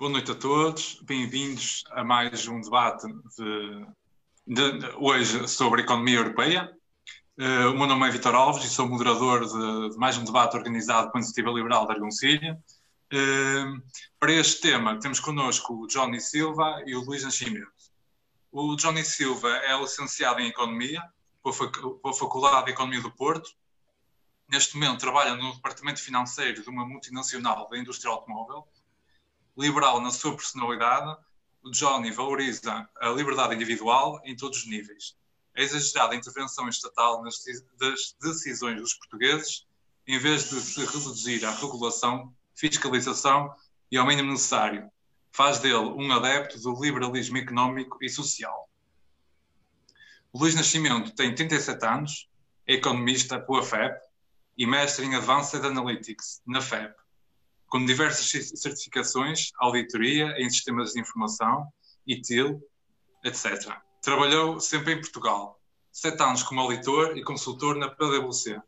Boa noite a todos, bem-vindos a mais um debate de, de, de, hoje sobre a economia europeia. Uh, o meu nome é Vitor Alves e sou moderador de, mais um debate organizado pela Iniciativa Liberal da Argoncilha. Uh, para este tema temos connosco o Johnny Silva e o Luís Nascimento. O Johnny Silva é licenciado em Economia pela Faculdade de Economia do Porto. Neste momento trabalha no departamento financeiro de uma multinacional da indústria automóvel liberal na sua personalidade, o Johnny valoriza a liberdade individual em todos os níveis. É exagerada a intervenção estatal nas decisões dos portugueses, em vez de se reduzir à regulação, fiscalização e ao mínimo necessário. Faz dele um adepto do liberalismo económico e social. O Luís Nascimento tem 37 anos, é economista pela FEP e mestre em Advanced Analytics na FEP com diversas certificações, auditoria em sistemas de informação, ITIL, etc. Trabalhou sempre em Portugal, sete anos como auditor e consultor na PwC,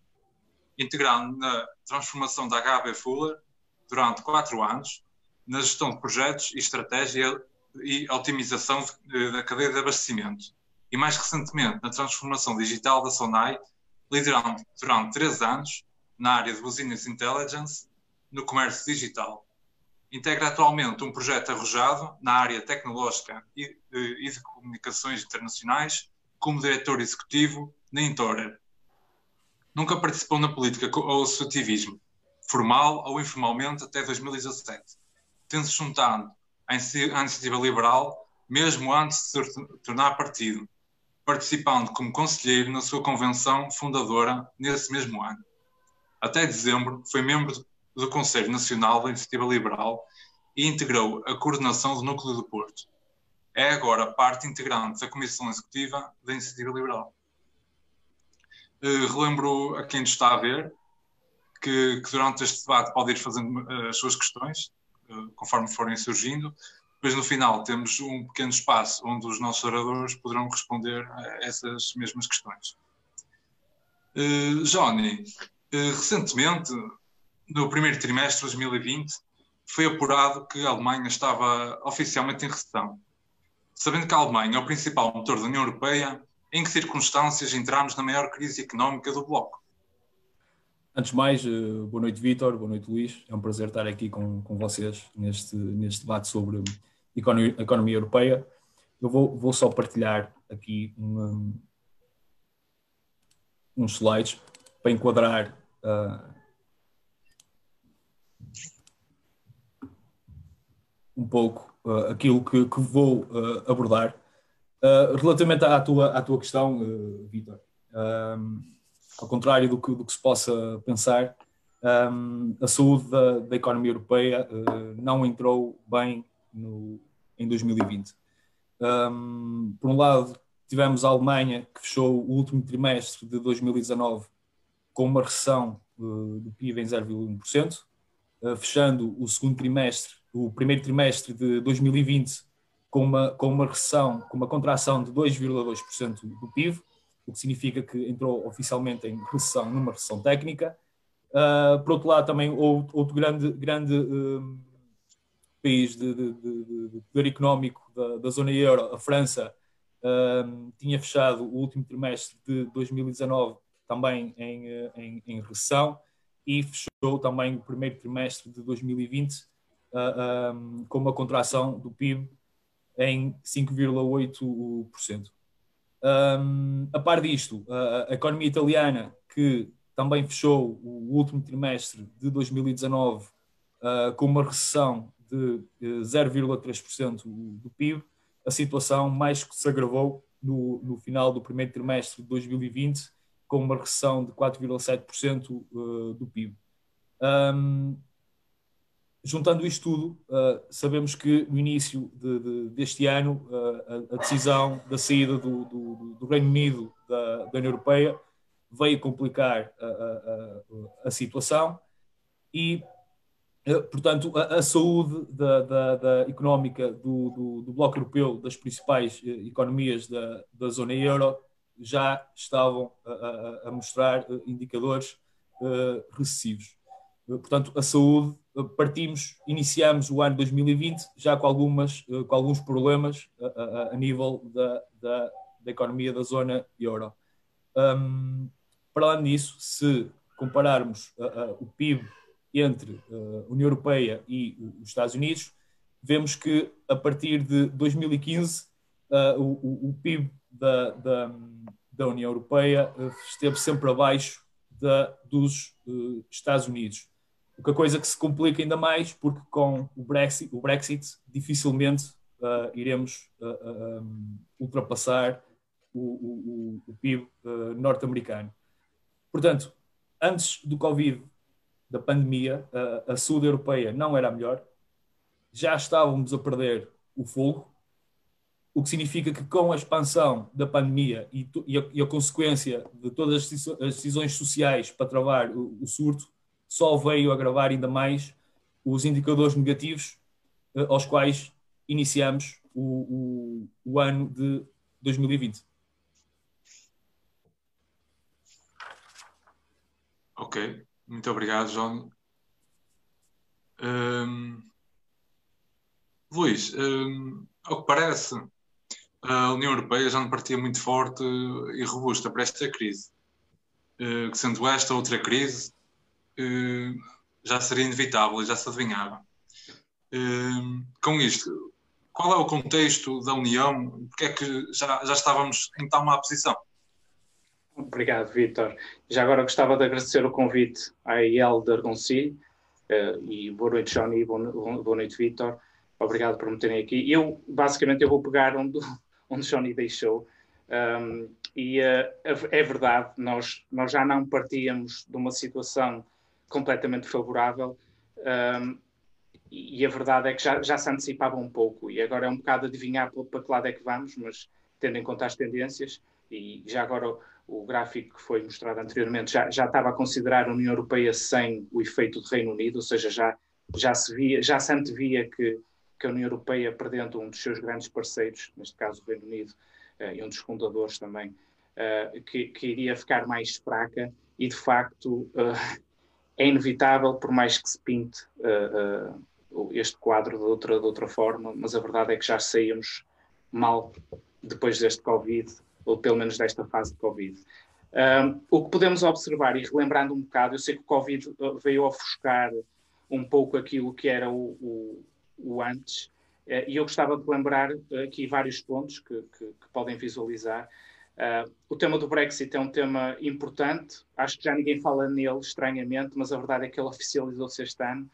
integrando na transformação da HB Fuller durante quatro anos, na gestão de projetos e estratégia e otimização da cadeia de abastecimento, e mais recentemente na transformação digital da Sonai, liderando durante três anos na área de Business Intelligence no comércio digital. Integra atualmente um projeto arrojado na área tecnológica e, e de comunicações internacionais como diretor executivo na Intorer. Nunca participou na política ou associativismo, formal ou informalmente, até 2017, tendo-se juntado à iniciativa liberal mesmo antes de se tornar partido, participando como conselheiro na sua convenção fundadora nesse mesmo ano. Até dezembro, foi membro do Conselho Nacional da Iniciativa Liberal e integrou a coordenação do Núcleo do Porto. É agora parte integrante da Comissão Executiva da Iniciativa Liberal. Uh, relembro a quem está a ver que, que, durante este debate pode ir fazendo uh, as suas questões, uh, conforme forem surgindo. Depois, no final, temos um pequeno espaço onde os nossos oradores poderão responder a essas mesmas questões. Johnny, recentemente no primeiro trimestre de 2020, foi apurado que a Alemanha estava oficialmente em recessão. Sabendo que a Alemanha é o principal motor da União Europeia, em que circunstâncias entramos na maior crise económica do bloco? Antes de mais, eh, boa noite, Vítor, boa noite, Luís. É um prazer estar aqui com, com vocês neste, neste debate sobre economia, economia europeia. Eu vou, vou só partilhar aqui uns slides para enquadrar uh, um pouco uh, aquilo que, que vou uh, abordar. Uh, relativamente à tua, à tua questão, uh, Vitor, um, ao contrário do que, do que se possa pensar, um, a saúde da, da economia europeia não entrou bem no, em 2020. Um, por um lado, tivemos a Alemanha, que fechou o último trimestre de 2019 com uma recessão do PIB em 0,1%, fechando o segundo trimestre o primeiro trimestre de 2020 com uma, com uma recessão, com uma contração de 2,2% do PIB, o que significa que entrou oficialmente em recessão, numa recessão técnica. Uh, por outro lado, também outro, outro grande, grande uh, país de, de, de, de, poder económico da, da, zona euro, a França, uh, tinha fechado o último trimestre de 2019 também em, em, em recessão e fechou também o primeiro trimestre de 2020 uh, um, com uma contração do PIB em 5,8%. Um, a par disto, a, economia italiana, que também fechou o último trimestre de 2019 uh, com uma recessão de 0,3% do PIB, a situação mais que se agravou no, no, final do primeiro trimestre de 2020, com uma recessão de 4,7% uh, do PIB. Um, juntando isto tudo, uh, sabemos que no início de, de, deste ano uh, a, a, decisão da saída do, do, do Reino Unido da, da, União Europeia veio complicar a, a, a situação e, uh, portanto, a, saúde da, da, da económica do, Bloco Europeu, das principais economias da, da zona euro, já estavam a, mostrar indicadores recessivos. Portanto, a saúde partimos, iniciamos o ano 2020 já com, algumas, com alguns problemas a, a, a nível da, da, da, economia da zona euro. Um, para além disso, se compararmos o PIB entre a União Europeia e os Estados Unidos, vemos que a partir de 2015 uh, o, o, PIB da, da, da, União Europeia uh, esteve sempre abaixo da, dos uh, Estados Unidos. O que a coisa que se complica ainda mais, porque com o Brexit, o Brexit dificilmente iremos um, ultrapassar o, o, o PIB norte-americano. Portanto, antes do Covid, da pandemia, a, a saúde europeia não era a melhor, já estávamos a perder o fogo, o que significa que com a expansão da pandemia e, e, a, e a, consequência de todas as decisões sociais para travar o, o, surto, só veio agravar ainda mais os indicadores negativos eh, aos quais iniciamos o, o, o ano de 2020. Ok, muito obrigado, João. Um, Luís, um, ao que parece, a União Europeia já não partia muito forte e robusta para esta crise. Uh, sendo esta outra crise, já seria inevitável e já se adivinhava. Uh, com isto, qual é o contexto da União? Porque é que já, já estávamos em tal má posição? Obrigado, Vítor. Já agora gostava de agradecer o convite à Elder Gonçalves e boa noite, Johnny, boa noite, Vítor. Obrigado por me terem aqui. Eu, basicamente, eu vou pegar onde, onde Johnny deixou. Um, e uh, é verdade, nós, nós já não partíamos de uma situação completamente favorável um, e a verdade é que já, já se antecipava um pouco. E agora é um bocado adivinhar para que lado é que vamos, mas tendo em conta as tendências e já agora o, o gráfico que foi mostrado anteriormente já, já estava a considerar a União Europeia sem o efeito do Reino Unido, ou seja, já, já se via, já se antevia que que a União Europeia, perdendo um dos seus grandes parceiros, neste caso o Reino Unido, uh, e um dos fundadores também, uh, que, que, iria ficar mais fraca e, de facto, uh, é inevitável, por mais que se pinte este quadro de outra, de outra forma, mas a verdade é que já saímos mal depois deste Covid, ou pelo menos desta fase de Covid. o que podemos observar, e relembrando um bocado, eu sei que o Covid veio ofuscar um pouco aquilo que era o, o, o antes. Eh, e eu gostava de lembrar eh, aqui vários pontos que, que, que podem visualizar. Uh, o tema do Brexit é um tema importante, acho que já ninguém fala nele, estranhamente, mas a verdade é que ele oficializou-se este ano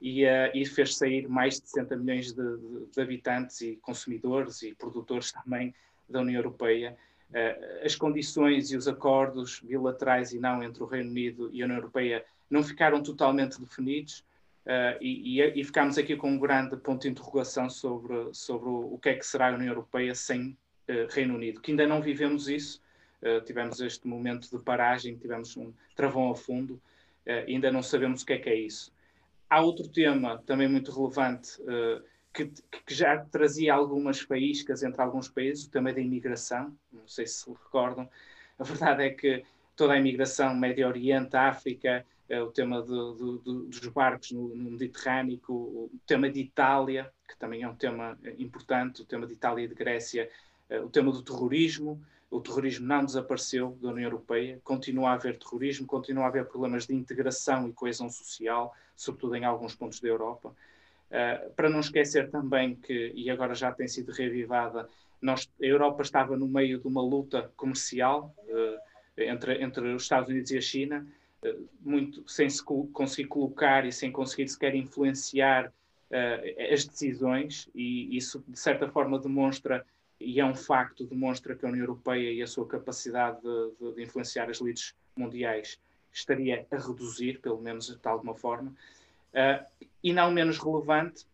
e, uh, e, fez sair mais de 60 milhões de, de, de, habitantes e consumidores e produtores também da União Europeia. Uh, as condições e os acordos bilaterais e não entre o Reino Unido e a União Europeia não ficaram totalmente definidos. Uh, e, e, e, ficámos aqui com um grande ponto de interrogação sobre, sobre o, o que é que será a União Europeia sem Reino Unido, que ainda não vivemos isso. Uh, tivemos este momento de paragem, tivemos um travão a fundo, ainda não sabemos o que é que é isso. Há outro tema também muito relevante que, que, já trazia algumas faíscas entre alguns países, o tema da imigração, não sei se recordam. A verdade é que toda a imigração, Médio Oriente, África, o tema do, do, dos barcos no, no, Mediterrâneo, o tema de Itália, que também é um tema eh, importante, o tema de Itália e de Grécia, eh, o tema do terrorismo. O terrorismo não desapareceu da União Europeia, continua a haver terrorismo, continua a haver problemas de integração e coesão social, sobretudo em alguns pontos da Europa. Uh, para não esquecer também que, e agora já tem sido revivada, nós, a Europa estava no meio de uma luta comercial uh, entre, entre os Estados Unidos e a China, muito sem se conseguir colocar e sem conseguir sequer influenciar uh, as decisões, e isso de certa forma demonstra, e é um facto, demonstra que a União Europeia e a sua capacidade de, de, influenciar as elites mundiais estaria a reduzir, pelo menos de alguma forma. Uh, e não menos relevante,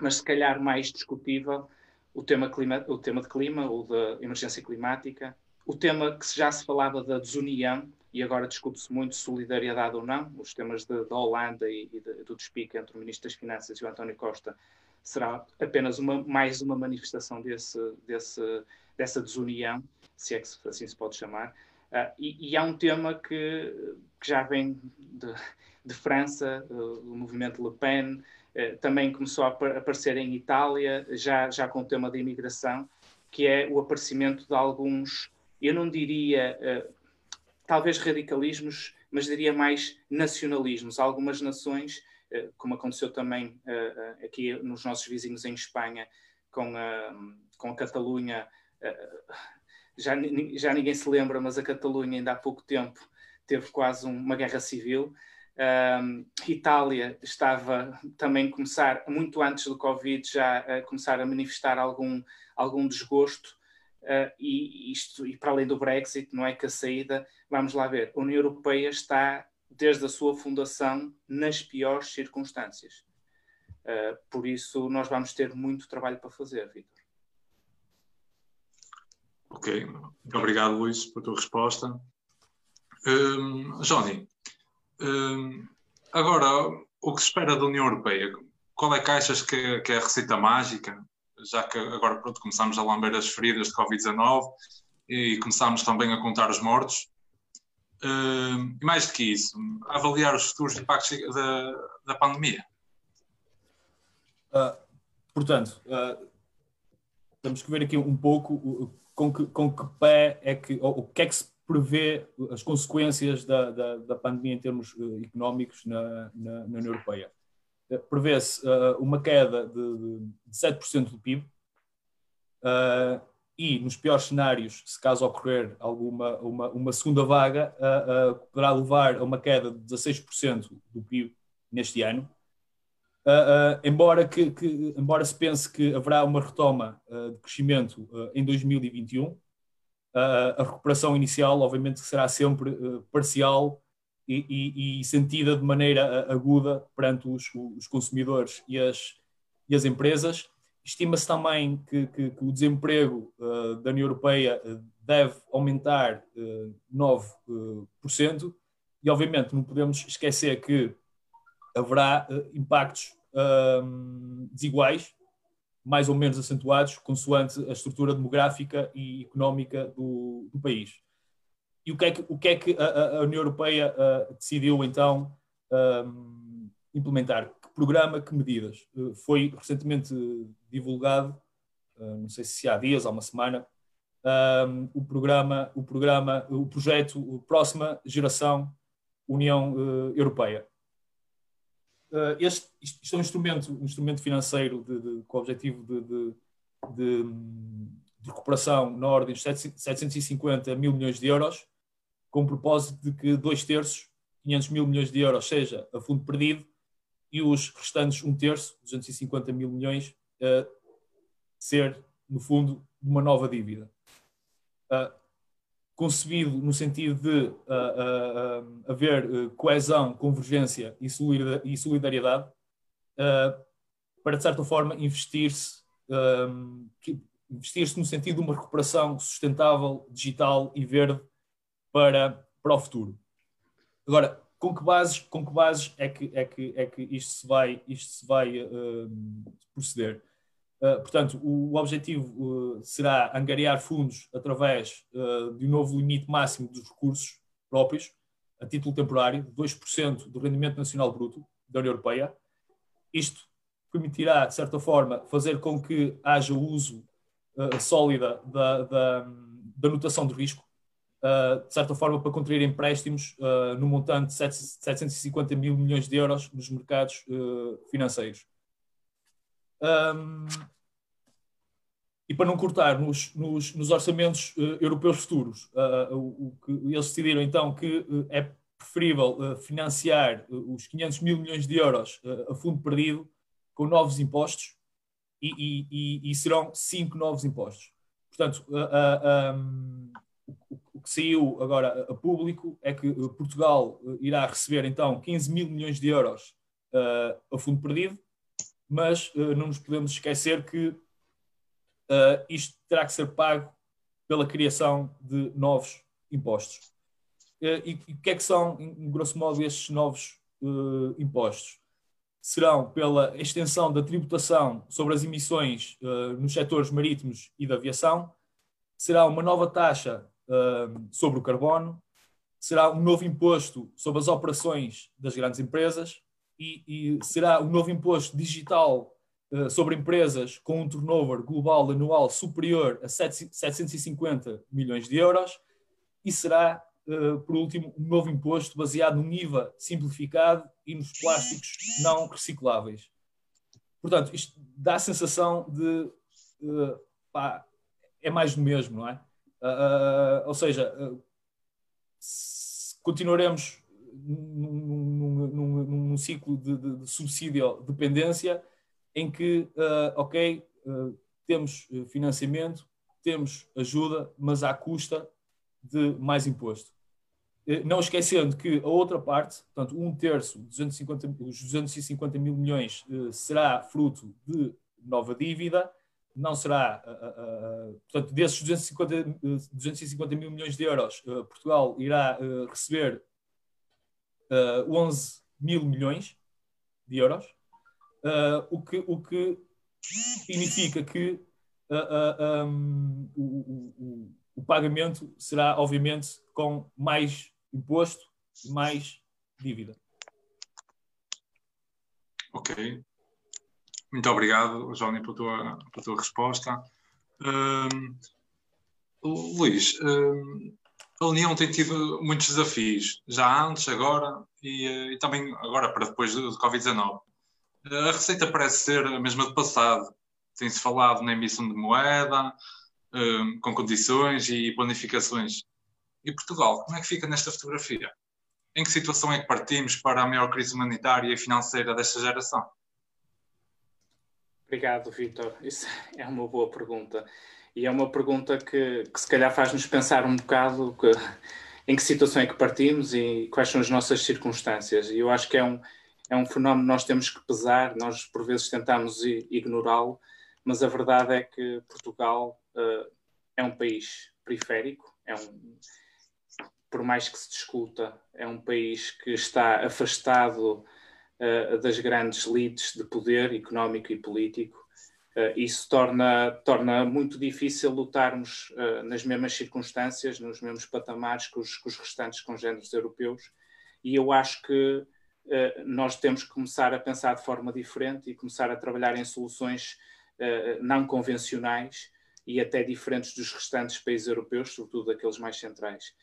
mas se calhar mais discutível, o tema, clima, o tema de clima ou da emergência climática, o tema que já se falava da desunião, e agora discute-se muito solidariedade ou não, os temas da Holanda e, e de, do despique entre o Ministro das Finanças e o António Costa será apenas uma, mais uma manifestação desse, desse, dessa desunião, se é que assim se pode chamar. Uh, e, e, há um tema que, que, já vem de, de, França, o movimento Le Pen, também começou a aparecer em Itália, já, já com o tema da imigração, que é o aparecimento de alguns, eu não diria talvez radicalismos, mas diria mais nacionalismos. Algumas nações, como aconteceu também aqui nos nossos vizinhos em Espanha, com a, com a Catalunha, já, já ninguém se lembra, mas a Catalunha ainda há pouco tempo teve quase uma guerra civil. Itália estava também a começar, muito antes do Covid, já a começar a manifestar algum, algum desgosto. Uh, e isto, e para além do Brexit, não é que a saída, vamos lá ver, a União Europeia está, desde a sua fundação, nas piores circunstâncias. Uh, por isso, nós vamos ter muito trabalho para fazer, Vitor. Ok, muito obrigado, Luís, pela tua resposta. Um, Johnny, um, agora, o que se espera da União Europeia? Qual é que achas que, que é a receita mágica? Já que agora pronto, começamos a lamber as feridas de Covid-19 e começamos também a contar os mortos. E mais do que isso, avaliar os futuros impactos da, da pandemia. Uh, portanto, uh, temos que ver aqui um pouco com que, com que pé é que, ou, o que é que se prevê as consequências da, da, da pandemia em termos uh, económicos na, na, na, União Europeia. Prevê-se uma queda de, de 7% do PIB e, nos piores cenários, se caso ocorrer alguma uma, uma segunda vaga, poderá levar a uma queda de 16% do PIB neste ano. Uh, uh, embora, que, que, embora se pense que haverá uma retoma uh, de crescimento em 2021, a recuperação inicial, obviamente, será sempre parcial e, e, e, sentida de maneira aguda perante os, os consumidores e as, e as empresas. Estima-se também que, que, que, o desemprego da União Europeia deve aumentar 9%, e obviamente não podemos esquecer que haverá impactos desiguais, mais ou menos acentuados, consoante a estrutura demográfica e económica do, do país. E o que é que, que, é que a, a União Europeia uh, decidiu então um, implementar? Que programa, que medidas? Uh, foi recentemente divulgado, uh, não sei se há dias, há uma semana, um, o programa, o programa, o projeto Próxima Geração União Europeia. Este, isto é um instrumento, um instrumento financeiro de, de, com o objetivo de, de, recuperação na ordem de 750 mil milhões de euros, com o propósito de que dois terços, 500 mil milhões de euros, seja a fundo perdido e os restantes um terço, 250 mil milhões, ser, no fundo, uma nova dívida. Uh, concebido no sentido de uh, haver coesão, convergência e solidariedade, para de certa forma investir-se investir-se no sentido de uma recuperação sustentável, digital e verde para, para o futuro. Agora, com que bases, com que bases é, que, é, que, é que isto se vai, isto se vai uh, proceder? Uh, portanto, o, o objetivo uh, será angariar fundos através uh, de um novo limite máximo dos recursos próprios, a título temporário, de 2% do rendimento nacional bruto da União Europeia. Isto permitirá, de certa forma, fazer com que haja uso sólida da, da, da, notação de risco, de certa forma, para contrair empréstimos no montante de 750 mil milhões de euros nos mercados financeiros. Um, e para não cortar nos, nos, nos orçamentos uh, europeus futuros, uh, o, o, que eles decidiram então que uh, é preferível financiar os 500 mil milhões de euros a fundo perdido com novos impostos e, e, e, e serão cinco novos impostos. Portanto, um, o, que saiu agora a público é que Portugal irá receber então 15 mil milhões de euros a fundo perdido mas uh, não nos podemos esquecer que uh, isto terá que ser pago pela criação de novos impostos. Uh, e, o que é que são, em grosso modo, estes novos impostos? Serão pela extensão da tributação sobre as emissões nos setores marítimos e da aviação, será uma nova taxa sobre o carbono, será um novo imposto sobre as operações das grandes empresas e, e será um novo imposto digital uh, sobre empresas com um turnover global anual superior a 7, 750 milhões de euros e será, uh, por último, um novo imposto baseado num IVA simplificado e nos plásticos não recicláveis. Portanto, isto dá a sensação de uh, pá, é mais do mesmo, não é? Ou seja, continuaremos num, num, num ciclo de, de, de, subsídio dependência em que, ok, temos eh, financiamento, temos ajuda, mas à custa de mais imposto. Não esquecendo que a outra parte, portanto, um terço, 250, os 250 mil milhões, será fruto de nova dívida, não será, portanto, desses 250, 250 mil milhões de euros, Portugal irá receber 11 mil milhões de euros, o, que, o que significa que um, o, o, o pagamento será, obviamente, com mais imposto mais dívida. Ok. Muito obrigado, Johnny, pela tua, pela tua resposta. Um, Luís, um, a União tem tido muitos desafios, já antes, agora e, eh, e também agora para depois do, do Covid-19. A receita parece ser a mesma do passado. Tem-se falado na emissão de moeda, um, com condições e planificações. E Portugal, como é que fica nesta fotografia? Em que situação é que partimos para a maior crise humanitária e financeira desta geração? Obrigado, Vitor. Isso é uma boa pergunta. E é uma pergunta que, que se calhar faz-nos pensar um bocado que, em que situação é que partimos e quais são as nossas circunstâncias. E eu acho que é um, é um fenómeno que nós temos que pesar, nós por vezes tentamos ignorá-lo, mas a verdade é que Portugal uh, é um país periférico, é um, por mais que se discuta, é um país que está afastado uh, das grandes lides de poder económico e político. Uh, isso torna, torna muito difícil lutarmos uh, nas mesmas circunstâncias, nos mesmos patamares que os, que os restantes congêneres europeus. E eu acho que nós temos que começar a pensar de forma diferente e começar a trabalhar em soluções não convencionais e até diferentes dos restantes países europeus, sobretudo aqueles mais centrais.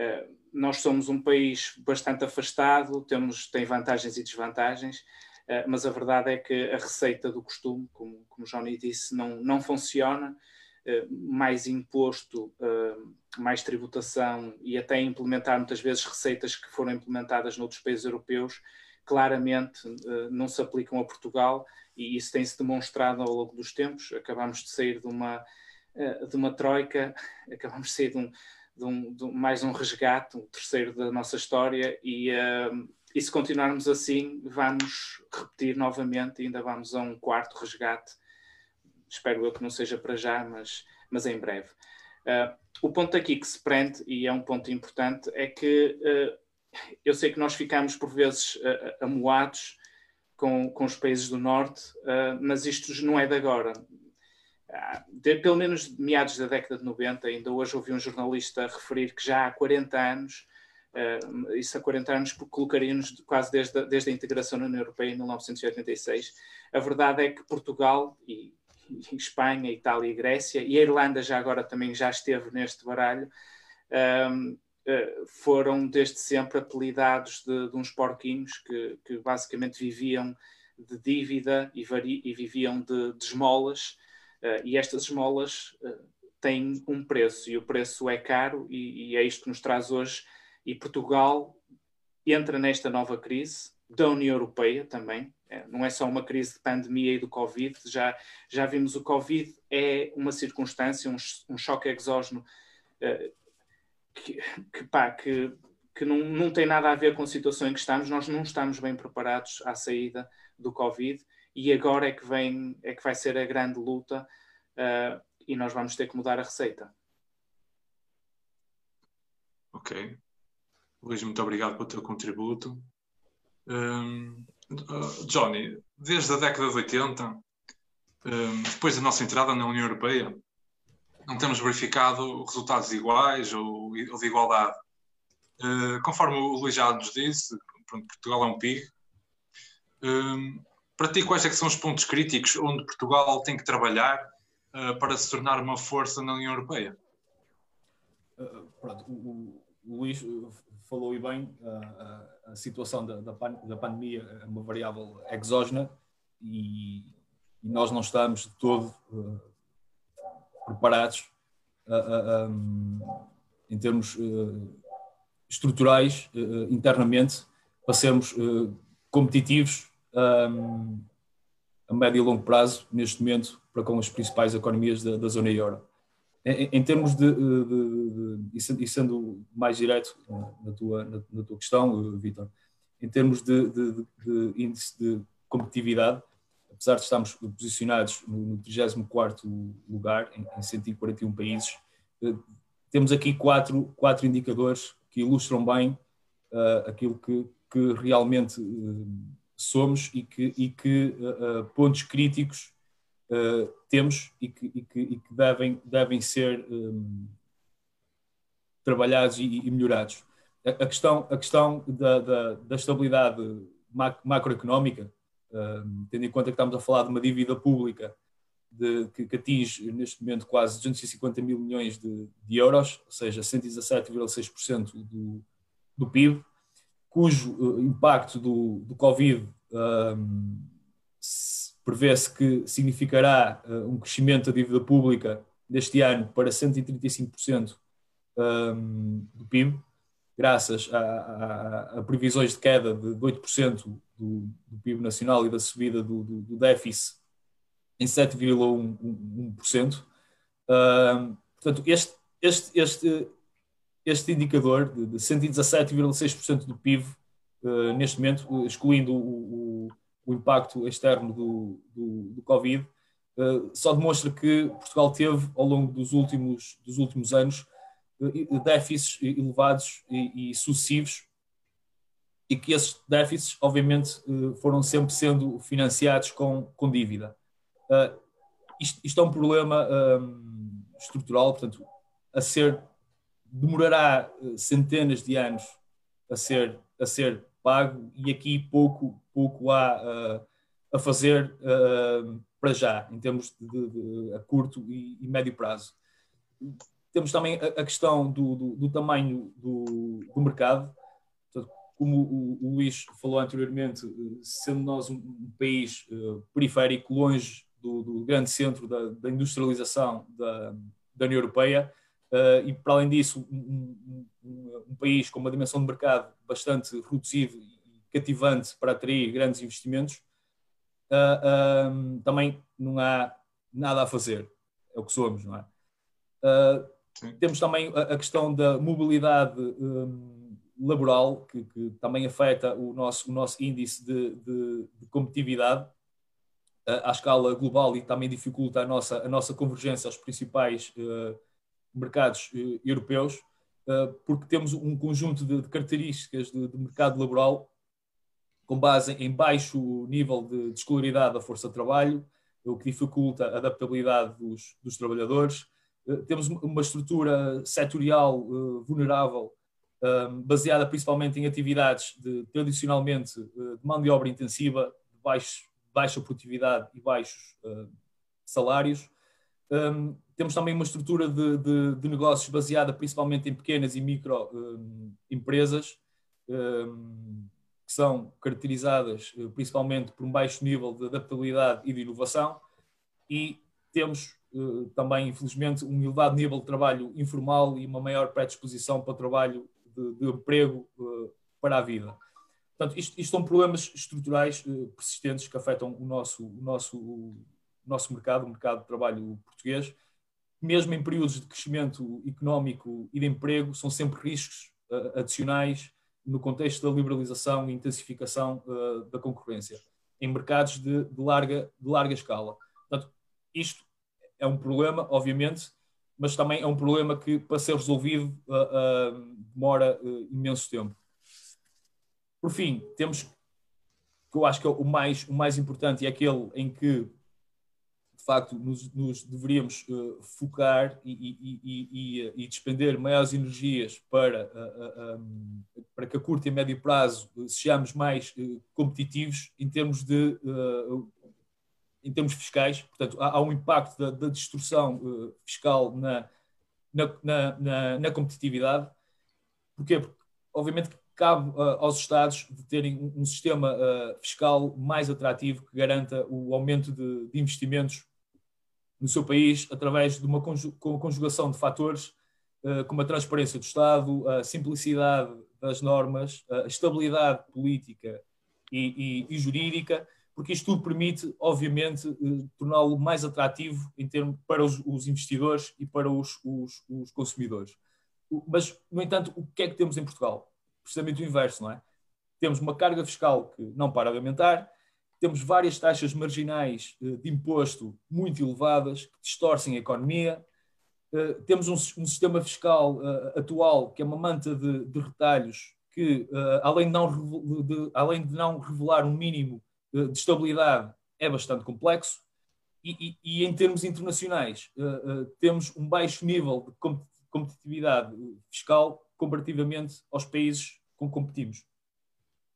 Eh, nós somos um país bastante afastado, temos, tem vantagens e desvantagens, eh, mas a verdade é que a receita do costume, como, como Johnny disse, não, não funciona. Eh, mais imposto, mais tributação e até implementar muitas vezes receitas que foram implementadas noutros países europeus, claramente não se aplicam a Portugal e isso tem-se demonstrado ao longo dos tempos. Acabamos de sair de uma, de uma troika, acabamos de sair de um, de um, de mais um resgate, um terceiro da nossa história, e, uh, e se continuarmos assim, vamos repetir novamente, ainda vamos a um quarto resgate. Espero eu que não seja para já, mas, mas em breve. Uh, o ponto aqui que se prende, e é um ponto importante, é que uh, eu sei que nós ficamos por vezes amoados com, com os países do Norte, mas isto não é de agora de, pelo menos de meados da década de 90, ainda hoje ouvi um jornalista referir que já há 40 anos, uh, isso há 40 anos colocaria-nos quase desde, desde a integração na União Europeia em 1986. A verdade é que Portugal e, e Espanha, Itália e Grécia, e a Irlanda já agora também já esteve neste baralho, um, uh, foram desde sempre apelidados de, de uns porquinhos que, que, basicamente viviam de dívida e, vari, e viviam de, de esmolas, Uh, e estas esmolas uh, têm um preço, e o preço é caro, e, e, é isto que nos traz hoje. E Portugal entra nesta nova crise, da União Europeia também. É, não é só uma crise de pandemia e do Covid, já, já vimos o Covid é uma circunstância, um, um choque exógeno uh, que, que, pá, que, que não, não tem nada a ver com a situação em que estamos. Nós não estamos bem preparados à saída do Covid e agora é que vem, é que vai ser a grande luta uh, e nós vamos ter que mudar a receita. Ok. Luís, muito obrigado pelo teu contributo. Um, uh, Johnny, desde a década de 80, um, depois da nossa entrada na União Europeia, não temos verificado resultados iguais ou, ou de igualdade. Uh, conforme o Luís já nos disse, pronto, Portugal é um PIG. Uh, para ti, quais é são os pontos críticos onde Portugal tem que trabalhar uh, para se tornar uma força na União Europeia? pronto, o, o, Luís falou e bem, a, a situação da, da, pan, da, pandemia é uma variável exógena e, e nós não estamos de todo preparados um, em termos uh, estruturais uh, internamente para sermos uh, competitivos um, a médio e longo prazo, neste momento, para com as principais economias da, da zona euro. Em, em termos de, de, de, de, e sendo mais direto na tua, na, na tua questão, Vitor, em termos de, índice de competitividade, apesar de estarmos posicionados no, 34 lugar, em, em 141 países, eh, temos aqui quatro, quatro indicadores que ilustram bem uh, aquilo que, que realmente uh, somos e que, e que uh, pontos críticos temos e que, e que, e que, devem, devem ser um, trabalhados e, melhorados. A, a, questão, a questão da, da, da estabilidade macroeconómica tendo em conta que estamos a falar de uma dívida pública de, que, que, atinge neste momento quase 250 mil milhões de, de euros, ou seja, 117,6% do, do PIB, cujo uh, impacto do, do Covid um, prevê-se que significará uh, um crescimento da dívida pública deste ano para 135% um, do PIB, graças a, a, a, previsões de queda de 8% do, do, PIB nacional e da subida do, do, do déficit em 7,1%. Uh, portanto, este, este, este, este indicador de, de 117,6% do PIB, uh, neste momento, excluindo o, o, o impacto externo do, do, do Covid, uh, só demonstra que Portugal teve, ao longo dos últimos, dos últimos anos, déficits elevados e, e sucessivos e que esses déficits, obviamente, eh, foram sempre sendo financiados com, com dívida. Uh, isto, isto, é um problema um, estrutural, portanto, a ser demorará eh, centenas de anos a ser a ser pago e aqui pouco pouco há uh, a fazer uh, para já em termos de, de, a curto e, e médio prazo temos também a, a questão do, do, do tamanho do, do mercado. Como o, o, Luís falou anteriormente, eh, sendo nós um, país periférico, longe do, do, grande centro da, da industrialização da, da, União Europeia, uh, e para além disso, um, um, um, país com uma dimensão de mercado bastante reduzido e cativante para atrair grandes investimentos, uh, também não há nada a fazer. É o que somos, não é? Uh, temos também a, a, questão da mobilidade um, laboral, que, que, também afeta o nosso, o nosso índice de, de, de competitividade à escala global e também dificulta a nossa, a nossa convergência aos principais uh, mercados uh, europeus, porque temos um conjunto de, características de, mercado laboral com base em baixo nível de, de escolaridade da força de trabalho, o que dificulta a adaptabilidade dos, dos trabalhadores, eh, temos uma estrutura setorial vulnerável, um, baseada principalmente em atividades de, tradicionalmente de mão de obra intensiva, de baixo, baixa produtividade e baixos salários. Um, temos também uma estrutura de, de, de, negócios baseada principalmente em pequenas e micro um, empresas, que são caracterizadas principalmente por um baixo nível de adaptabilidade e de inovação, e temos eh, também, infelizmente, um elevado nível de trabalho informal e uma maior predisposição para trabalho de, de emprego eh, para a vida. Portanto, isto, isto são problemas estruturais eh, persistentes que afetam o nosso, o nosso, o nosso mercado, o mercado de trabalho português. Mesmo em períodos de crescimento económico e de emprego, são sempre riscos adicionais no contexto da liberalização e intensificação da concorrência em mercados de, de, larga, de larga escala. Portanto, isto é um problema, obviamente, mas também é um problema que, para ser resolvido, uh, demora imenso tempo. Por fim, temos que eu acho que é o mais, o mais importante é aquele em que, de facto nos, nos deveríamos uh, focar e, e, e, e, despender maiores energias para, uh, uh, um, para que a curto e médio prazo sejamos mais competitivos em termos de em termos fiscais, portanto há, há um impacto da, da destrução fiscal na, na, na, na, competitividade. Porquê? Porque obviamente cabe uh, aos Estados de terem um, sistema uh, fiscal mais atrativo que garanta o aumento de, investimentos no seu país através de uma conjugação de fatores uh, como a transparência do Estado, a simplicidade das normas, a estabilidade política e, e, e jurídica, porque isto tudo permite, obviamente, torná-lo mais atrativo em termos para os, os investidores e para os, os, os consumidores. Mas, no entanto, o que é que temos em Portugal? precisamente o inverso, não é? Temos uma carga fiscal que não para de aumentar, temos várias taxas marginais eh, de imposto muito elevadas que distorcem a economia, eh, temos um, sistema fiscal uh, atual que é uma manta de, retalhos que, além, de não, além de não revelar um mínimo de, de estabilidade, é bastante complexo. E, em termos internacionais, temos um baixo nível de competitividade fiscal comparativamente aos países com que competimos,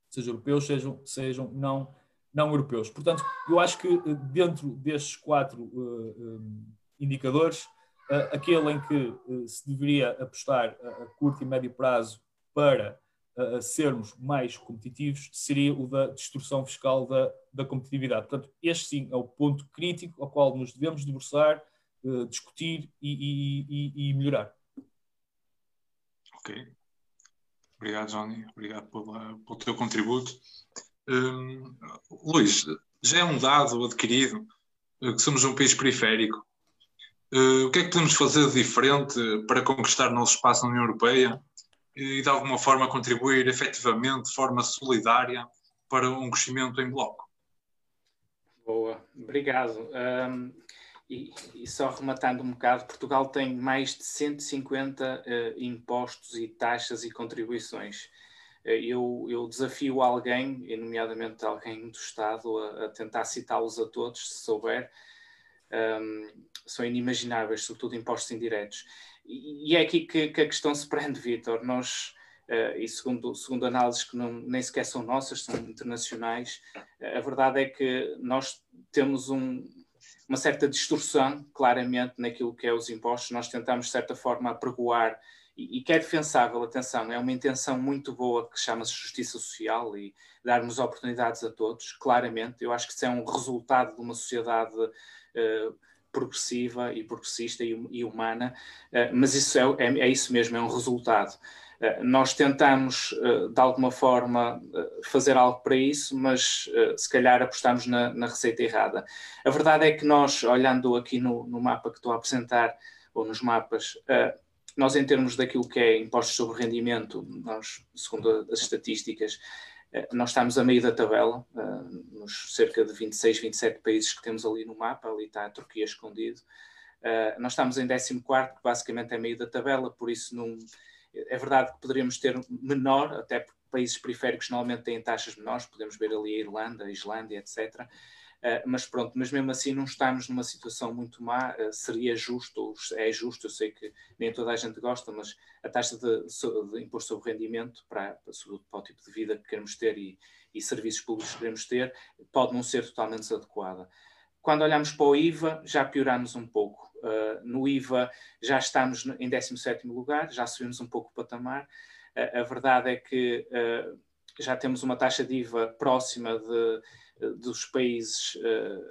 sejam europeus, sejam, sejam não, não europeus. Portanto, eu acho que eh, dentro destes quatro uh, um, indicadores, uh, aquele em que uh, se deveria apostar a, a, curto e médio prazo para sermos mais competitivos seria o da destruição fiscal da, da competitividade. Portanto, este sim é o ponto crítico ao qual nos devemos debruçar, discutir e, e, e, e melhorar. Ok. Obrigado, Johnny. Obrigado pela, pelo teu contributo. Um, Luís, já é um dado adquirido eh, que somos um país periférico. Uh, o que é que podemos fazer de diferente para conquistar nosso espaço na União Europeia e, de alguma forma, contribuir efetivamente, de forma solidária, para um crescimento em bloco? Boa, obrigado. Um, e, e, só rematando um bocado, Portugal tem mais de 150 uh, impostos e taxas e contribuições. Uh, eu, eu, desafio alguém, nomeadamente alguém do Estado, a, a tentar citá-los a todos, se souber. Um, são inimagináveis, sobretudo impostos indiretos. E, e é aqui que, que, a questão se prende, Vitor. Nós, uh, e segundo, segundo análises que não, nem sequer são nossas, são internacionais, a verdade é que nós temos um, uma certa distorção, claramente, naquilo que é os impostos. Nós tentamos, de certa forma, apregoar, e, que é defensável, atenção, é uma intenção muito boa que chama-se justiça social e darmos oportunidades a todos, claramente. Eu acho que isso é um resultado de uma sociedade uh, progressiva e progressista e, e humana, uh, mas isso é, é, é isso mesmo, é um resultado. Eh, nós tentamos, de alguma forma, fazer algo para isso, mas se calhar apostamos na, na receita errada. A verdade é que nós, olhando aqui no, no, mapa que estou a apresentar, ou nos mapas, nós, em termos daquilo que é impostos sobre rendimento, nós, segundo as estatísticas, nós estamos a meio da tabela, nos cerca de 26, 27 países que temos ali no mapa, ali está a Turquia escondido. Nós estamos em 14, que basicamente é meio da tabela, por isso não é verdade que poderíamos ter menor, até porque países periféricos normalmente têm taxas menores, podemos ver ali a Irlanda, a Islândia, etc. Eh, mas pronto, mas mesmo assim não estamos numa situação muito má, uh, seria justo, é justo, eu sei que nem toda a gente gosta, mas a taxa de, de imposto sobre rendimento para, para, o tipo de vida que queremos ter e, e serviços públicos que queremos ter, pode não ser totalmente desadequada. Quando olhamos para o IVA, já pioramos um pouco. Uh, no IVA já estamos em 17 lugar, já subimos um pouco o patamar. Uh, a verdade é que uh, já temos uma taxa de IVA próxima de, dos países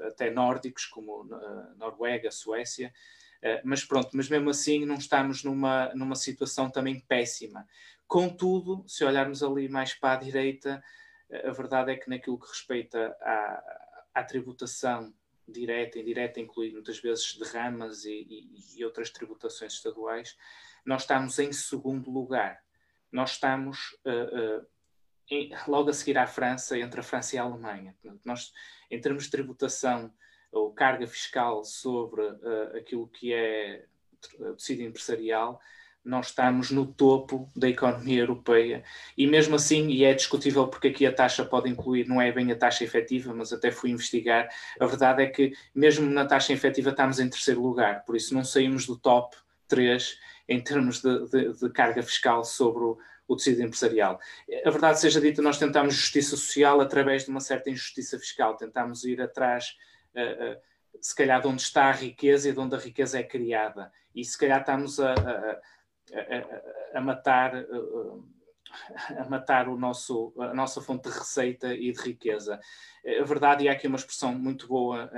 até nórdicos, como Noruega, Suécia. mas pronto, mas mesmo assim não estamos numa, numa situação também péssima. Contudo, se olharmos ali mais para a direita, a verdade é que naquilo que respeita à, à tributação direta, indireta, inclui muitas vezes derramas e, e, e, outras tributações estaduais, nós estamos em segundo lugar. Nós estamos uh, uh, logo a seguir à França, entre a França e a Alemanha. Portanto, nós, em termos de tributação ou carga fiscal sobre uh, aquilo que é tecido empresarial, nós estamos no topo da economia europeia. E mesmo assim, e é discutível porque aqui a taxa pode incluir, não é bem a taxa efetiva, mas até fui investigar, a verdade é que mesmo na taxa efetiva estamos em terceiro lugar, por isso não saímos do top 3 em termos de, de, de carga fiscal sobre o, tecido empresarial. A verdade seja dita, nós tentamos justiça social através de uma certa injustiça fiscal, tentamos ir atrás, uh, uh, se calhar, de onde está a riqueza e de onde a riqueza é criada. E se calhar estamos a, a, a, a matar. Uh, a matar o nosso, a nossa fonte de receita e de riqueza. A verdade, e há aqui uma expressão muito boa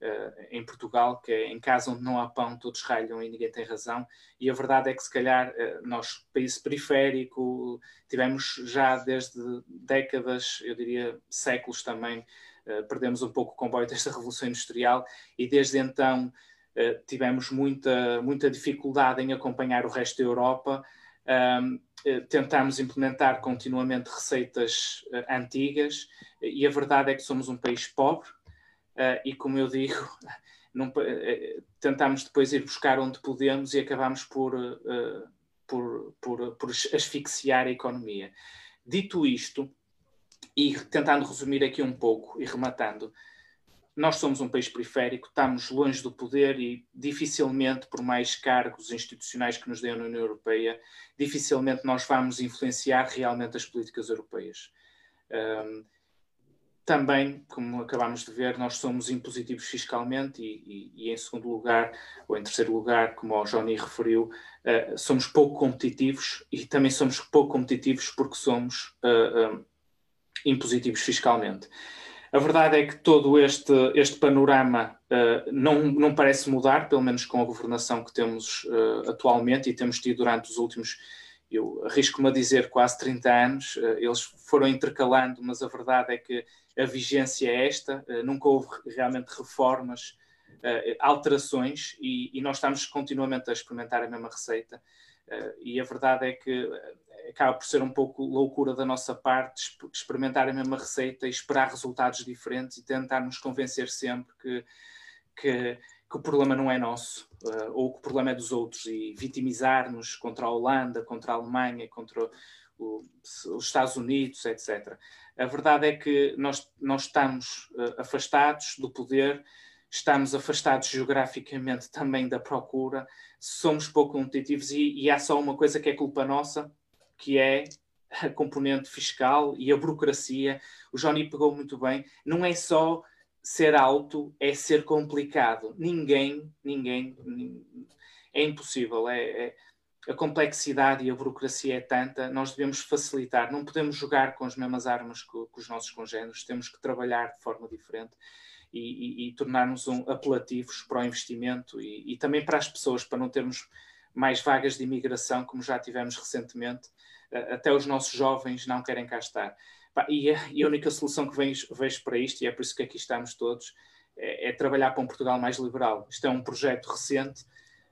uh, em Portugal, que é em casa onde não há pão, todos ralham e ninguém tem razão. E a verdade é que, se calhar, uh, nós, país periférico, tivemos já desde décadas, eu diria séculos também, uh, perdemos um pouco o comboio desta Revolução Industrial e desde então tivemos muita, muita dificuldade em acompanhar o resto da Europa. Um, tentamos implementar continuamente receitas antigas e a verdade é que somos um país pobre, Uh, e como eu digo, não, uh, tentamos depois ir buscar onde podemos e acabamos por, uh, por, por, por asfixiar a economia. Dito isto, e tentando resumir aqui um pouco e rematando, nós somos um país periférico, estamos longe do poder e dificilmente, por mais cargos institucionais que nos dêem na União Europeia, dificilmente nós vamos influenciar realmente as políticas europeias. Um, também, como acabámos de ver, nós somos impositivos fiscalmente e, e, e, em segundo lugar, ou em terceiro lugar, como o Johnny referiu, uh, somos pouco competitivos e também somos pouco competitivos porque somos uh, uh, impositivos fiscalmente. A verdade é que todo este, este panorama não, não parece mudar, pelo menos com a governação que temos atualmente e temos tido durante os últimos eu arrisco-me a dizer quase 30 anos, eles foram intercalando, mas a verdade é que a vigência é esta, uh, nunca houve realmente reformas, uh, alterações, e, e, nós estamos continuamente a experimentar a mesma receita. E a verdade é que acaba por ser um pouco loucura da nossa parte experimentar a mesma receita e esperar resultados diferentes e tentar nos convencer sempre que, que, que o problema não é nosso ou que o problema é dos outros e vitimizar-nos contra a Holanda, contra a Alemanha, contra o, os Estados Unidos, etc. A verdade é que nós, nós estamos uh, afastados do poder, estamos afastados geograficamente também da procura, somos pouco competitivos e, e há só uma coisa que é culpa nossa, que é a componente fiscal e a burocracia. O Johnny pegou muito bem. Não é só ser alto, é ser complicado. Ninguém, ninguém, é impossível. É, é, a complexidade e a burocracia é tanta, nós devemos facilitar, não podemos jogar com as mesmas armas que, que os nossos congêneres, temos que trabalhar de forma diferente e, e, e tornar-nos um, apelativos para o investimento e, e, também para as pessoas, para não termos mais vagas de imigração, como já tivemos recentemente. Até os nossos jovens não querem cá estar. E a, e a única solução que vejo, vejo, para isto, e é por isso que aqui estamos todos, é, é trabalhar para um Portugal mais liberal. Isto é um projeto recente,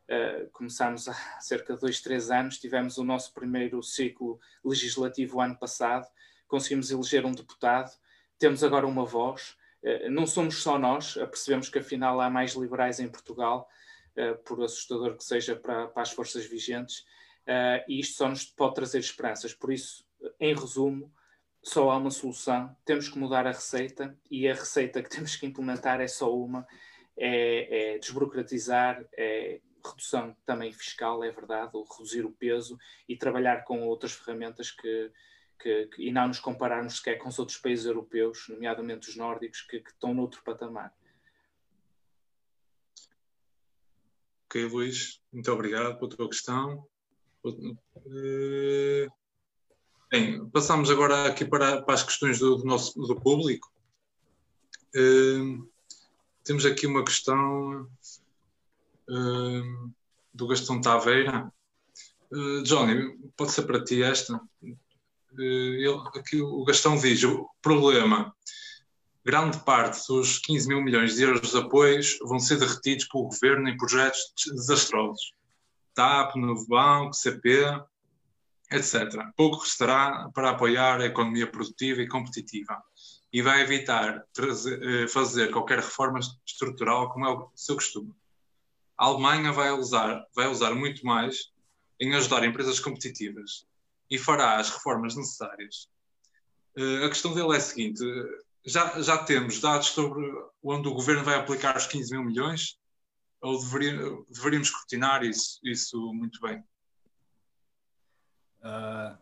Uh, começámos há cerca de dois, três anos, tivemos o nosso primeiro ciclo legislativo ano passado, conseguimos eleger um deputado, temos agora uma voz, uh, não somos só nós, percebemos que afinal há mais liberais em Portugal, uh, por assustador que seja para, para as forças vigentes, e isto só nos pode trazer esperanças. Por isso, em resumo, só há uma solução, temos que mudar a receita, e a receita que temos que implementar é só uma, é, é desburocratizar, é redução também fiscal, é verdade, ou reduzir o peso e trabalhar com outras ferramentas que, que, que e não nos compararmos sequer com os outros países europeus, nomeadamente os nórdicos, que, que estão noutro patamar. Ok, Luís, muito obrigado pela tua questão. Eh, bem, passamos agora aqui para, para as questões do, do nosso do público. Uh, temos aqui uma questão uh, do Gastão Taveira. Uh, Johnny, pode ser para ti esta. Ele, aqui o Gastão diz: o problema, grande parte dos 15 mil milhões de euros de apoios vão ser derretidos pelo governo em projetos desastrosos. TAP, Novo Banco, CP, etc. Pouco restará para apoiar a economia produtiva e competitiva e vai evitar trazer, fazer qualquer reforma estrutural como é o seu costume a Alemanha vai usar, vai usar muito mais em ajudar empresas competitivas e fará as reformas necessárias. Uh, a questão dele é a seguinte: já, já temos dados sobre onde o governo vai aplicar os 15 mil milhões? Ou deveria, deveríamos cortinar isso, isso muito bem? Uh,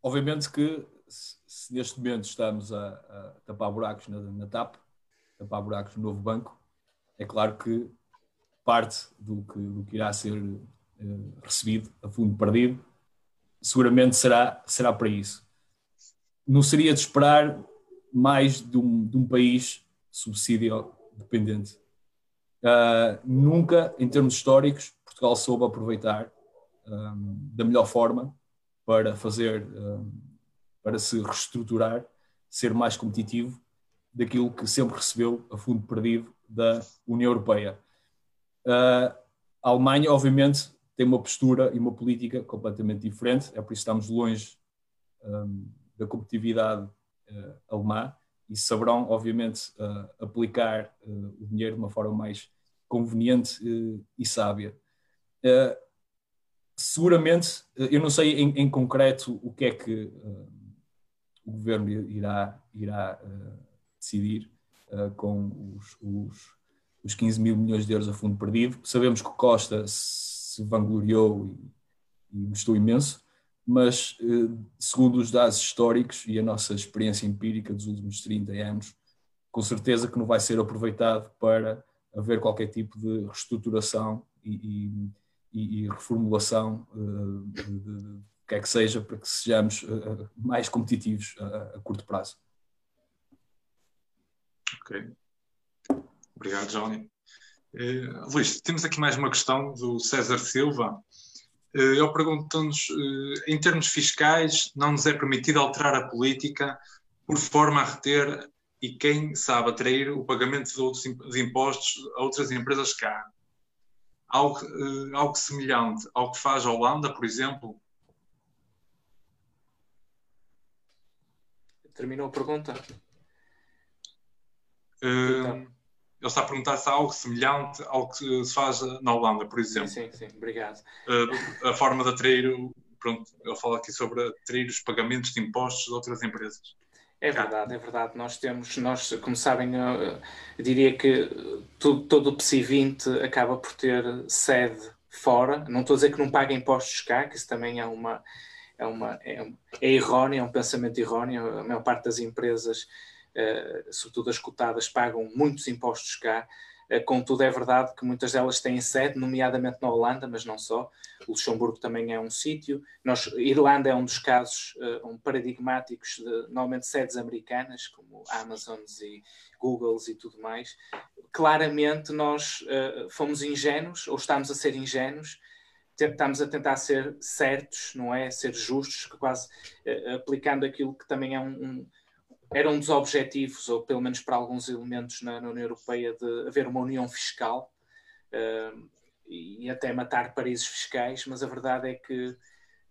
obviamente que se, neste momento estamos a, a tapar buracos na, na, TAP, tapar buracos no novo banco, é claro que parte do que, do que irá ser uh, recebido a fundo perdido seguramente será, será para isso. Não seria de esperar mais de um, de um país subsídio dependente. Uh, nunca, em termos históricos, Portugal soube aproveitar um, da melhor forma para fazer, um, para se reestruturar, ser mais competitivo daquilo que sempre recebeu a fundo perdido da União Europeia. Uh, a Alemanha, obviamente, tem uma postura e uma política completamente diferente, é por isso que estamos longe um, da competitividade uh, alemã e saberão, obviamente, uh, aplicar uh, o dinheiro de uma forma mais conveniente e sábia. Seguramente, eu não sei em, em, concreto o que é que o governo irá, irá decidir com os, os, os 15 mil milhões de euros a fundo perdido. Sabemos que Costa se vangloriou e, e gostou imenso mas eh, segundo os dados históricos e a nossa experiência empírica dos últimos 30 anos, com certeza que não vai ser aproveitado para haver qualquer tipo de reestruturação e, e, e reformulação eh, de, que é que seja para que sejamos eh, mais competitivos a, a curto prazo. Ok. Obrigado, Johnny. Uh, Luís, temos aqui mais uma questão do César Silva. Eh, ele pergunta-nos, em termos fiscais, não nos é permitido alterar a política por forma a reter e, quem sabe, atrair o pagamento de outros impostos a outras empresas cá. Algo, eh, algo semelhante ao que faz a Holanda, por exemplo? Terminou a pergunta? Uh, ele está a perguntar se há algo semelhante ao que se faz na Holanda, por exemplo. Sim, sim, sim. obrigado. Uh, a forma de atrair, pronto, ele fala aqui sobre atrair os pagamentos de impostos de outras empresas. É verdade, é verdade. Nós temos, nós, como sabem, eu, eu diria que tudo, todo o PSI 20 acaba por ter sede fora. Não estou a dizer que não paga impostos cá, que isso também é uma, é uma, é, é erróneo, é um pensamento erróneo. A maior parte das empresas uh, sobretudo as cotadas, pagam muitos impostos cá. Uh, contudo, é verdade que muitas delas têm sede, nomeadamente na Holanda, mas não só. Luxemburgo também é um sítio. Nós, Irlanda é um dos casos uh, um paradigmáticos de, normalmente, sedes americanas, como Amazons e Googles e tudo mais. Claramente, nós uh, fomos ingênuos, ou estamos a ser ingênuos, estamos a tentar ser certos, não é? Ser justos, quase uh, aplicando aquilo que também é um, um, era um dos objetivos, ou pelo menos para alguns elementos na, na União Europeia, de haver uma união fiscal uh, e até matar paraísos fiscais, mas a verdade é que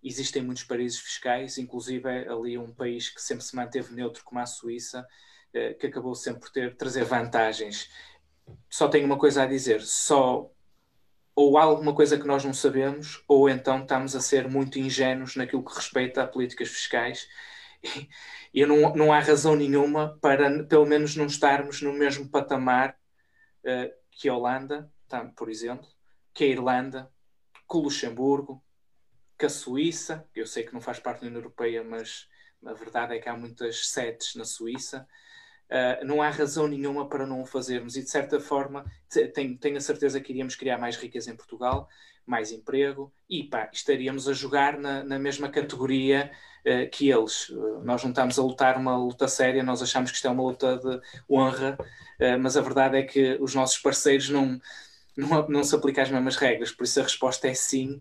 existem muitos paraísos fiscais, inclusive ali um país que sempre se manteve neutro, como a Suíça, uh, que acabou sempre por ter, trazer vantagens. Só tenho uma coisa a dizer, só ou há alguma coisa que nós não sabemos, ou então estamos a ser muito ingênuos naquilo que respeita a políticas fiscais e não, não há razão nenhuma para, pelo menos, não estarmos no mesmo patamar uh, que a Holanda, por exemplo, que a Irlanda, que o Luxemburgo, que a Suíça, eu sei que não faz parte da União Europeia, mas a verdade é que há muitas sedes na Suíça. Uh, não há razão nenhuma para não o fazermos. E, de certa forma, tenho, tenho a certeza que iríamos criar mais riqueza em Portugal, mais emprego e pá, estaríamos a jogar na, na mesma categoria uh, que eles. Uh, nós não estamos a lutar uma luta séria, nós achamos que isto é uma luta de honra, uh, mas a verdade é que os nossos parceiros não, não, não se aplicam as mesmas regras, por isso a resposta é sim,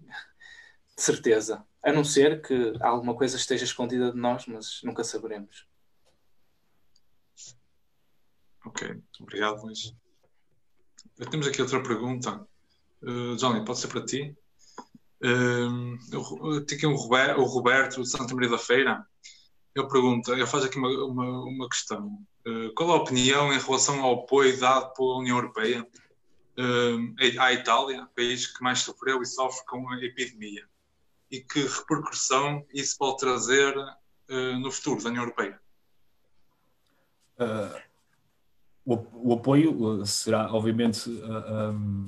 de certeza. A não ser que alguma coisa esteja escondida de nós, mas nunca saberemos. Ok, obrigado, Luís. Temos aqui outra pergunta Uh, Johnny, pode ser para ti. Uh, aqui um Roberto, o Roberto de Santa Maria da Feira. Ele pergunta, ele faz aqui uma, uma, uma questão. Uh, qual a opinião em relação ao apoio dado pela União Europeia uh, à Itália, país que mais sofreu e sofre com a epidemia. E que repercussão isso pode trazer no futuro da União Europeia? O, o, apoio será, obviamente, um,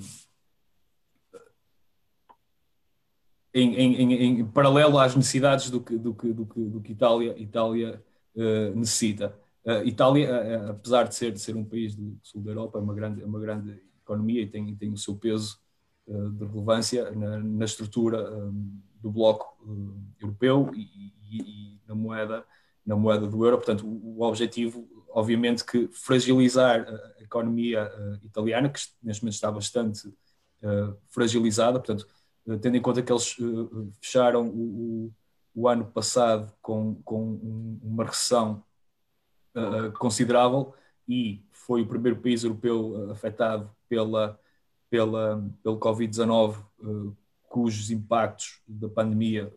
em, em, em, paralelo às necessidades do que, do que, do que, do que Itália, Itália necessita. Itália, apesar de ser, de ser um país do sul da Europa, é uma grande, é uma grande economia e tem, tem o seu peso uh, de relevância na, na estrutura um, do bloco uh, europeu e, e, e, na moeda na moeda do euro. Portanto, o, o objetivo, obviamente, que fragilizar a economia uh, italiana, que neste momento está bastante fragilizada, portanto, tendo em conta que eles fecharam o, o, ano passado com, com uma recessão considerável e foi o primeiro país europeu afetado pela, pela, pelo Covid-19, uh, cujos impactos da pandemia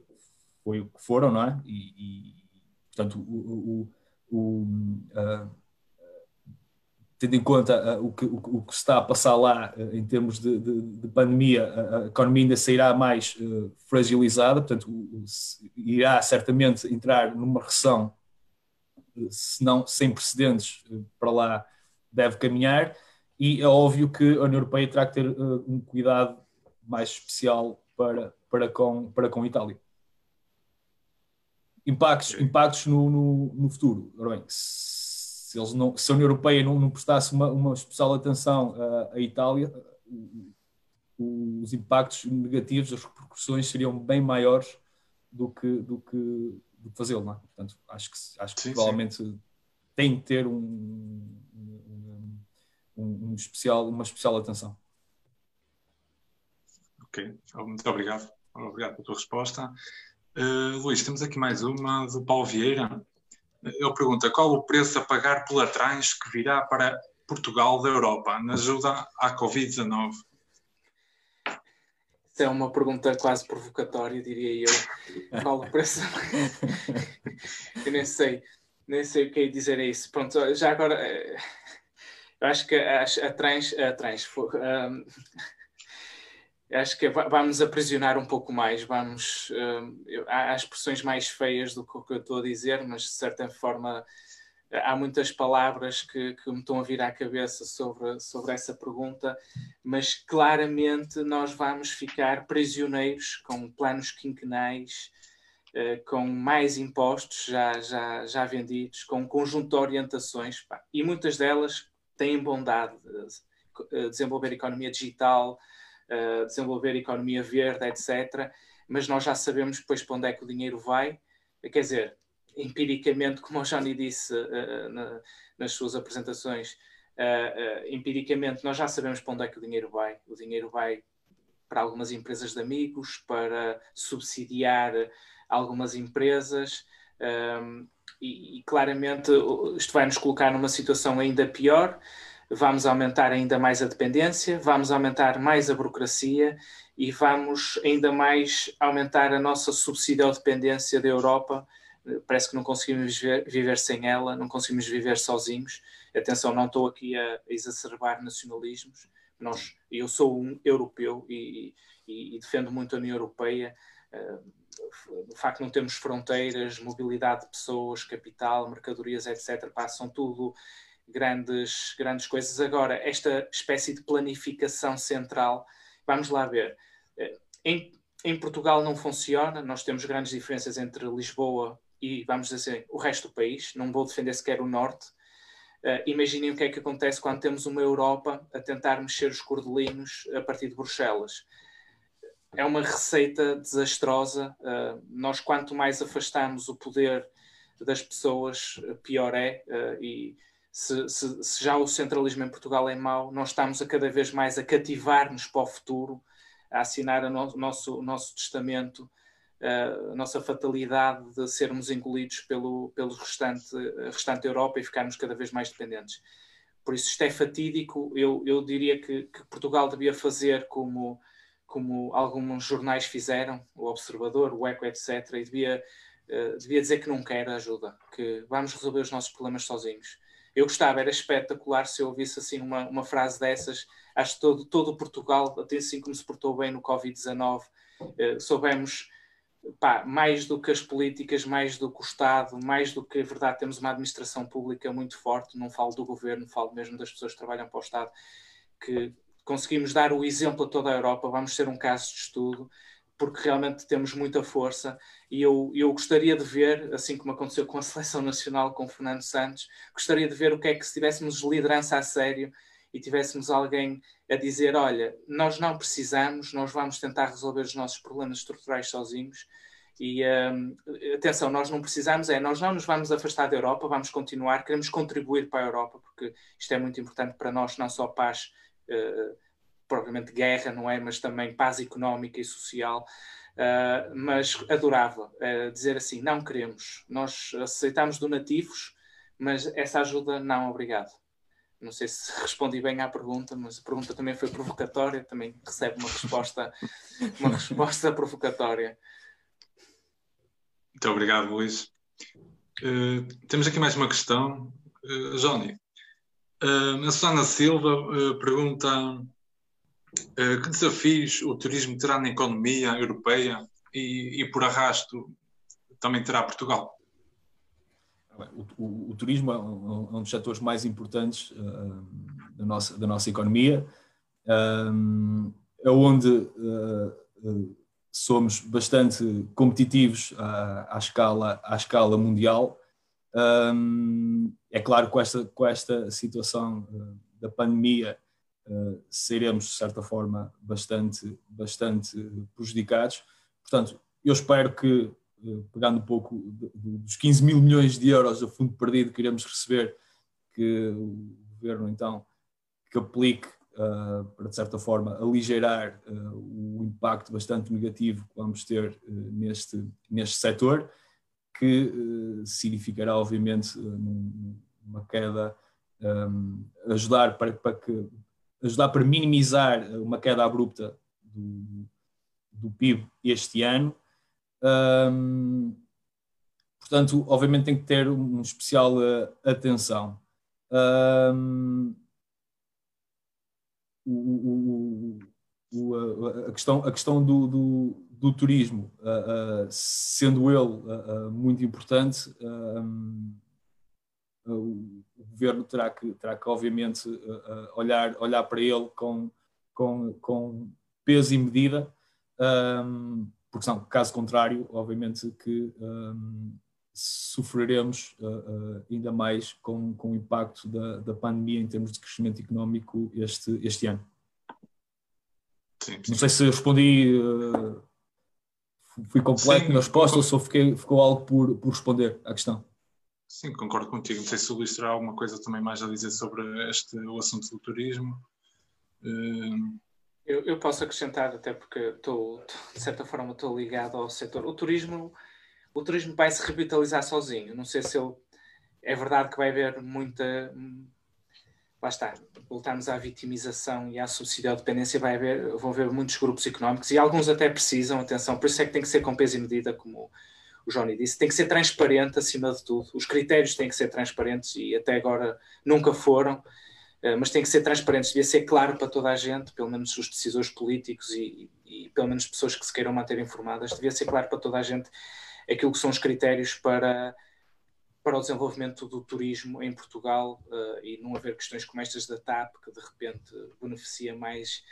foi o que foram, não é? E, e portanto, o, o, o uh, tendo em conta uh, o, que, o, o, que, está a passar lá uh, em termos de, de, de pandemia, a, a, economia ainda sairá mais uh, fragilizada, portanto, irá certamente entrar numa recessão, se não sem precedentes, para lá deve caminhar e é óbvio que a União Europeia terá que ter um cuidado mais especial para, para, com, para com a Itália. Impactos, impactos no, no, no futuro. Ora bem, se, eles não, se a União Europeia não, não prestasse uma, uma especial atenção à, à Itália, os impactos negativos, as repercussões seriam bem maiores do que, do que, do que fazê-lo. É? Portanto, acho que, acho que sim, provavelmente sim. tem que ter um, um, um especial, uma especial atenção. Ok, muito obrigado. Obrigado pela tua resposta. Uh, Luís, temos aqui mais uma do Paulo Vieira. Ele pergunta qual o preço a pagar pela trans que virá para Portugal da Europa na ajuda à Covid-19? Isso é uma pergunta quase provocatória, diria eu. Qual o preço? eu nem sei, nem sei o que é dizer a isso. Pronto, já agora eh, eu acho que a, a trans, a trans um, acho que vamos aprisionar um pouco mais, vamos um, há expressões mais feias do que o que eu estou a dizer, mas de certa forma há muitas palavras que, que me estão a vir à cabeça sobre, sobre essa pergunta, mas claramente nós vamos ficar prisioneiros com planos quinquenais, uh, com mais impostos já, já, já vendidos, com um conjunto de orientações, pá, e muitas delas têm bondade de desenvolver economia digital, desenvolver economia verde, etc. Mas nós já sabemos depois para onde é que o dinheiro vai. Quer dizer, empiricamente, como o Johnny disse nas suas apresentações, empiricamente nós já sabemos para onde é que o dinheiro vai. O dinheiro vai para algumas empresas de amigos, para subsidiar algumas empresas. Um, e, e, claramente isto vai nos colocar numa situação ainda pior. Vamos aumentar ainda mais a dependência, vamos aumentar mais a burocracia e vamos ainda mais aumentar a nossa subsidiodependência da Europa. Parece que não conseguimos viver, sem ela, não conseguimos viver sozinhos. Atenção, não estou aqui a, exacerbar nacionalismos. Nós, eu sou um europeu e, e, e defendo muito a União Europeia. Uh, o facto de não termos fronteiras, mobilidade de pessoas, capital, mercadorias, etc., passam tudo grandes, grandes coisas. Agora, esta espécie de planificação central, vamos lá ver. Eh, em, em Portugal não funciona, nós temos grandes diferenças entre Lisboa e, vamos dizer assim, o resto do país. Não vou defender sequer o Norte. Uh, imaginem o que é que acontece quando temos uma Europa a tentar mexer os cordelinhos a partir de Bruxelas é uma receita desastrosa. Uh, nós, quanto mais afastamos o poder das pessoas, pior é. Uh, e se, se, se, já o centralismo em Portugal é mau, nós estamos a cada vez mais a cativar-nos para o futuro, a assinar o no, nosso, nosso testamento, uh, a nossa fatalidade de sermos engolidos pelo, pelo restante, restante Europa e ficarmos cada vez mais dependentes. Por isso, isto é fatídico. Eu, eu diria que, que Portugal devia fazer como como alguns jornais fizeram, o Observador, o Eco, etc., e devia, uh, devia dizer que não quer ajuda, que vamos resolver os nossos problemas sozinhos. Eu gostava, era espetacular se eu ouvisse assim uma, uma frase dessas. Acho que todo, todo Portugal, até assim como se portou bem no Covid-19, eh, soubemos pá, mais do que as políticas, mais do que o Estado, mais do que a verdade, temos uma administração pública muito forte, não falo do governo, falo mesmo das pessoas que trabalham para o Estado, que conseguimos dar o exemplo a toda a Europa, vamos ser um caso de estudo, porque realmente temos muita força e eu, eu gostaria de ver, assim como aconteceu com a Seleção Nacional com Fernando Santos, gostaria de ver o que é que se tivéssemos liderança a sério e tivéssemos alguém a dizer: olha, nós não precisamos, nós vamos tentar resolver os nossos problemas estruturais sozinhos. E um, atenção, nós não precisamos, é, nós não nos vamos afastar da Europa, vamos continuar, queremos contribuir para a Europa, porque isto é muito importante para nós, não só paz, uh, provavelmente guerra, não é? Mas também paz económica e social. Uh, mas adorava uh, dizer assim: não queremos, nós aceitamos donativos, mas essa ajuda não, obrigado. Não sei se respondi bem à pergunta, mas a pergunta também foi provocatória, também recebe uma resposta, uma resposta provocatória. Muito obrigado, Luís. Uh, temos aqui mais uma questão. Uh, Johnny, a Susana Silva pergunta que desafios o turismo terá na economia europeia e, e por arrasto também terá Portugal? O, o, o, turismo é um, é dos setores mais importantes uh, da, nossa, da nossa economia, um, é onde uh, somos bastante competitivos à, à, escala, à escala mundial. É claro que com esta, com esta situação uh, da pandemia seremos, de certa forma, bastante, bastante prejudicados. Portanto, eu espero que pegando um pouco dos 15 mil milhões de euros a fundo perdido que iremos receber, que o governo então que aplique uh, para de certa forma aligeirar uh, o impacto bastante negativo que vamos ter uh, neste, neste setor, que significará obviamente uma queda, um, ajudar para, para que ajudar para minimizar uma queda abrupta do, do PIB este ano um, portanto, obviamente tem que ter uma especial uh, atenção. Um, o, o, o, a, questão, a questão do, do, do turismo, uh, uh, sendo ele muito importante, o governo terá que, terá que obviamente, olhar, olhar para ele com, com, com peso e medida. Um, porque senão, caso contrário, obviamente que um, sofreremos uh, uh, ainda mais com, com o impacto da, da pandemia em termos de crescimento económico este, este ano. Sim, sim. Não sei se respondi, uh, fui completo sim, na resposta ou só fiquei, ficou algo por, por responder à questão. Sim, concordo contigo. Não sei se o Luís terá alguma coisa também mais a dizer sobre este, o assunto do turismo. Uh, eu, eu, posso acrescentar, até porque estou, de certa forma, estou ligado ao setor. O turismo, o turismo vai se revitalizar sozinho. Não sei se ele, é verdade que vai haver muita. Lá está, voltarmos à vitimização e à subsídio dependência, vai haver, vão haver muitos grupos económicos e alguns até precisam, atenção, por isso é que tem que ser com peso e medida, como o Johnny disse, tem que ser transparente acima de tudo. Os critérios têm que ser transparentes e até agora nunca foram. Eh, mas tem que ser transparente, devia ser claro para toda a gente, pelo menos os decisores políticos e, e, pelo menos pessoas que se queiram manter informadas, devia ser claro para toda a gente aquilo que são os critérios para, para o desenvolvimento do turismo em Portugal uh, e não haver questões como estas da TAP, que de repente beneficia mais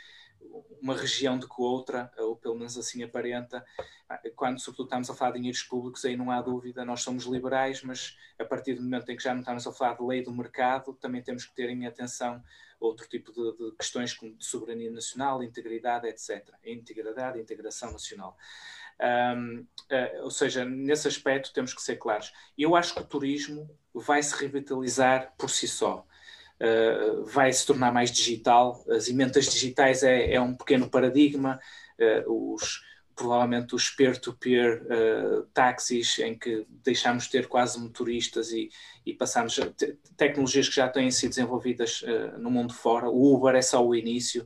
uma região do que outra, ou pelo menos assim aparenta. Ah, quando, sobretudo, estamos a falar de dinheiros públicos, aí não há dúvida, nós somos liberais, mas a partir do momento em que já não estamos a falar de lei do mercado, também temos que ter em atenção outro tipo de, de questões como de soberania nacional, integridade, etc. Integridade integração nacional. Um, uh, ah, ou seja, nesse aspecto temos que ser claros. Eu acho que o turismo vai se revitalizar por si só. Uh, vai se tornar mais digital. As emendas digitais é, é um pequeno paradigma. Uh, os, provavelmente os peer-to-peer uh, táxis, em que deixamos de ter quase motoristas e, e passamos a te tecnologias que já têm sido desenvolvidas uh, no mundo fora. O Uber é só o início.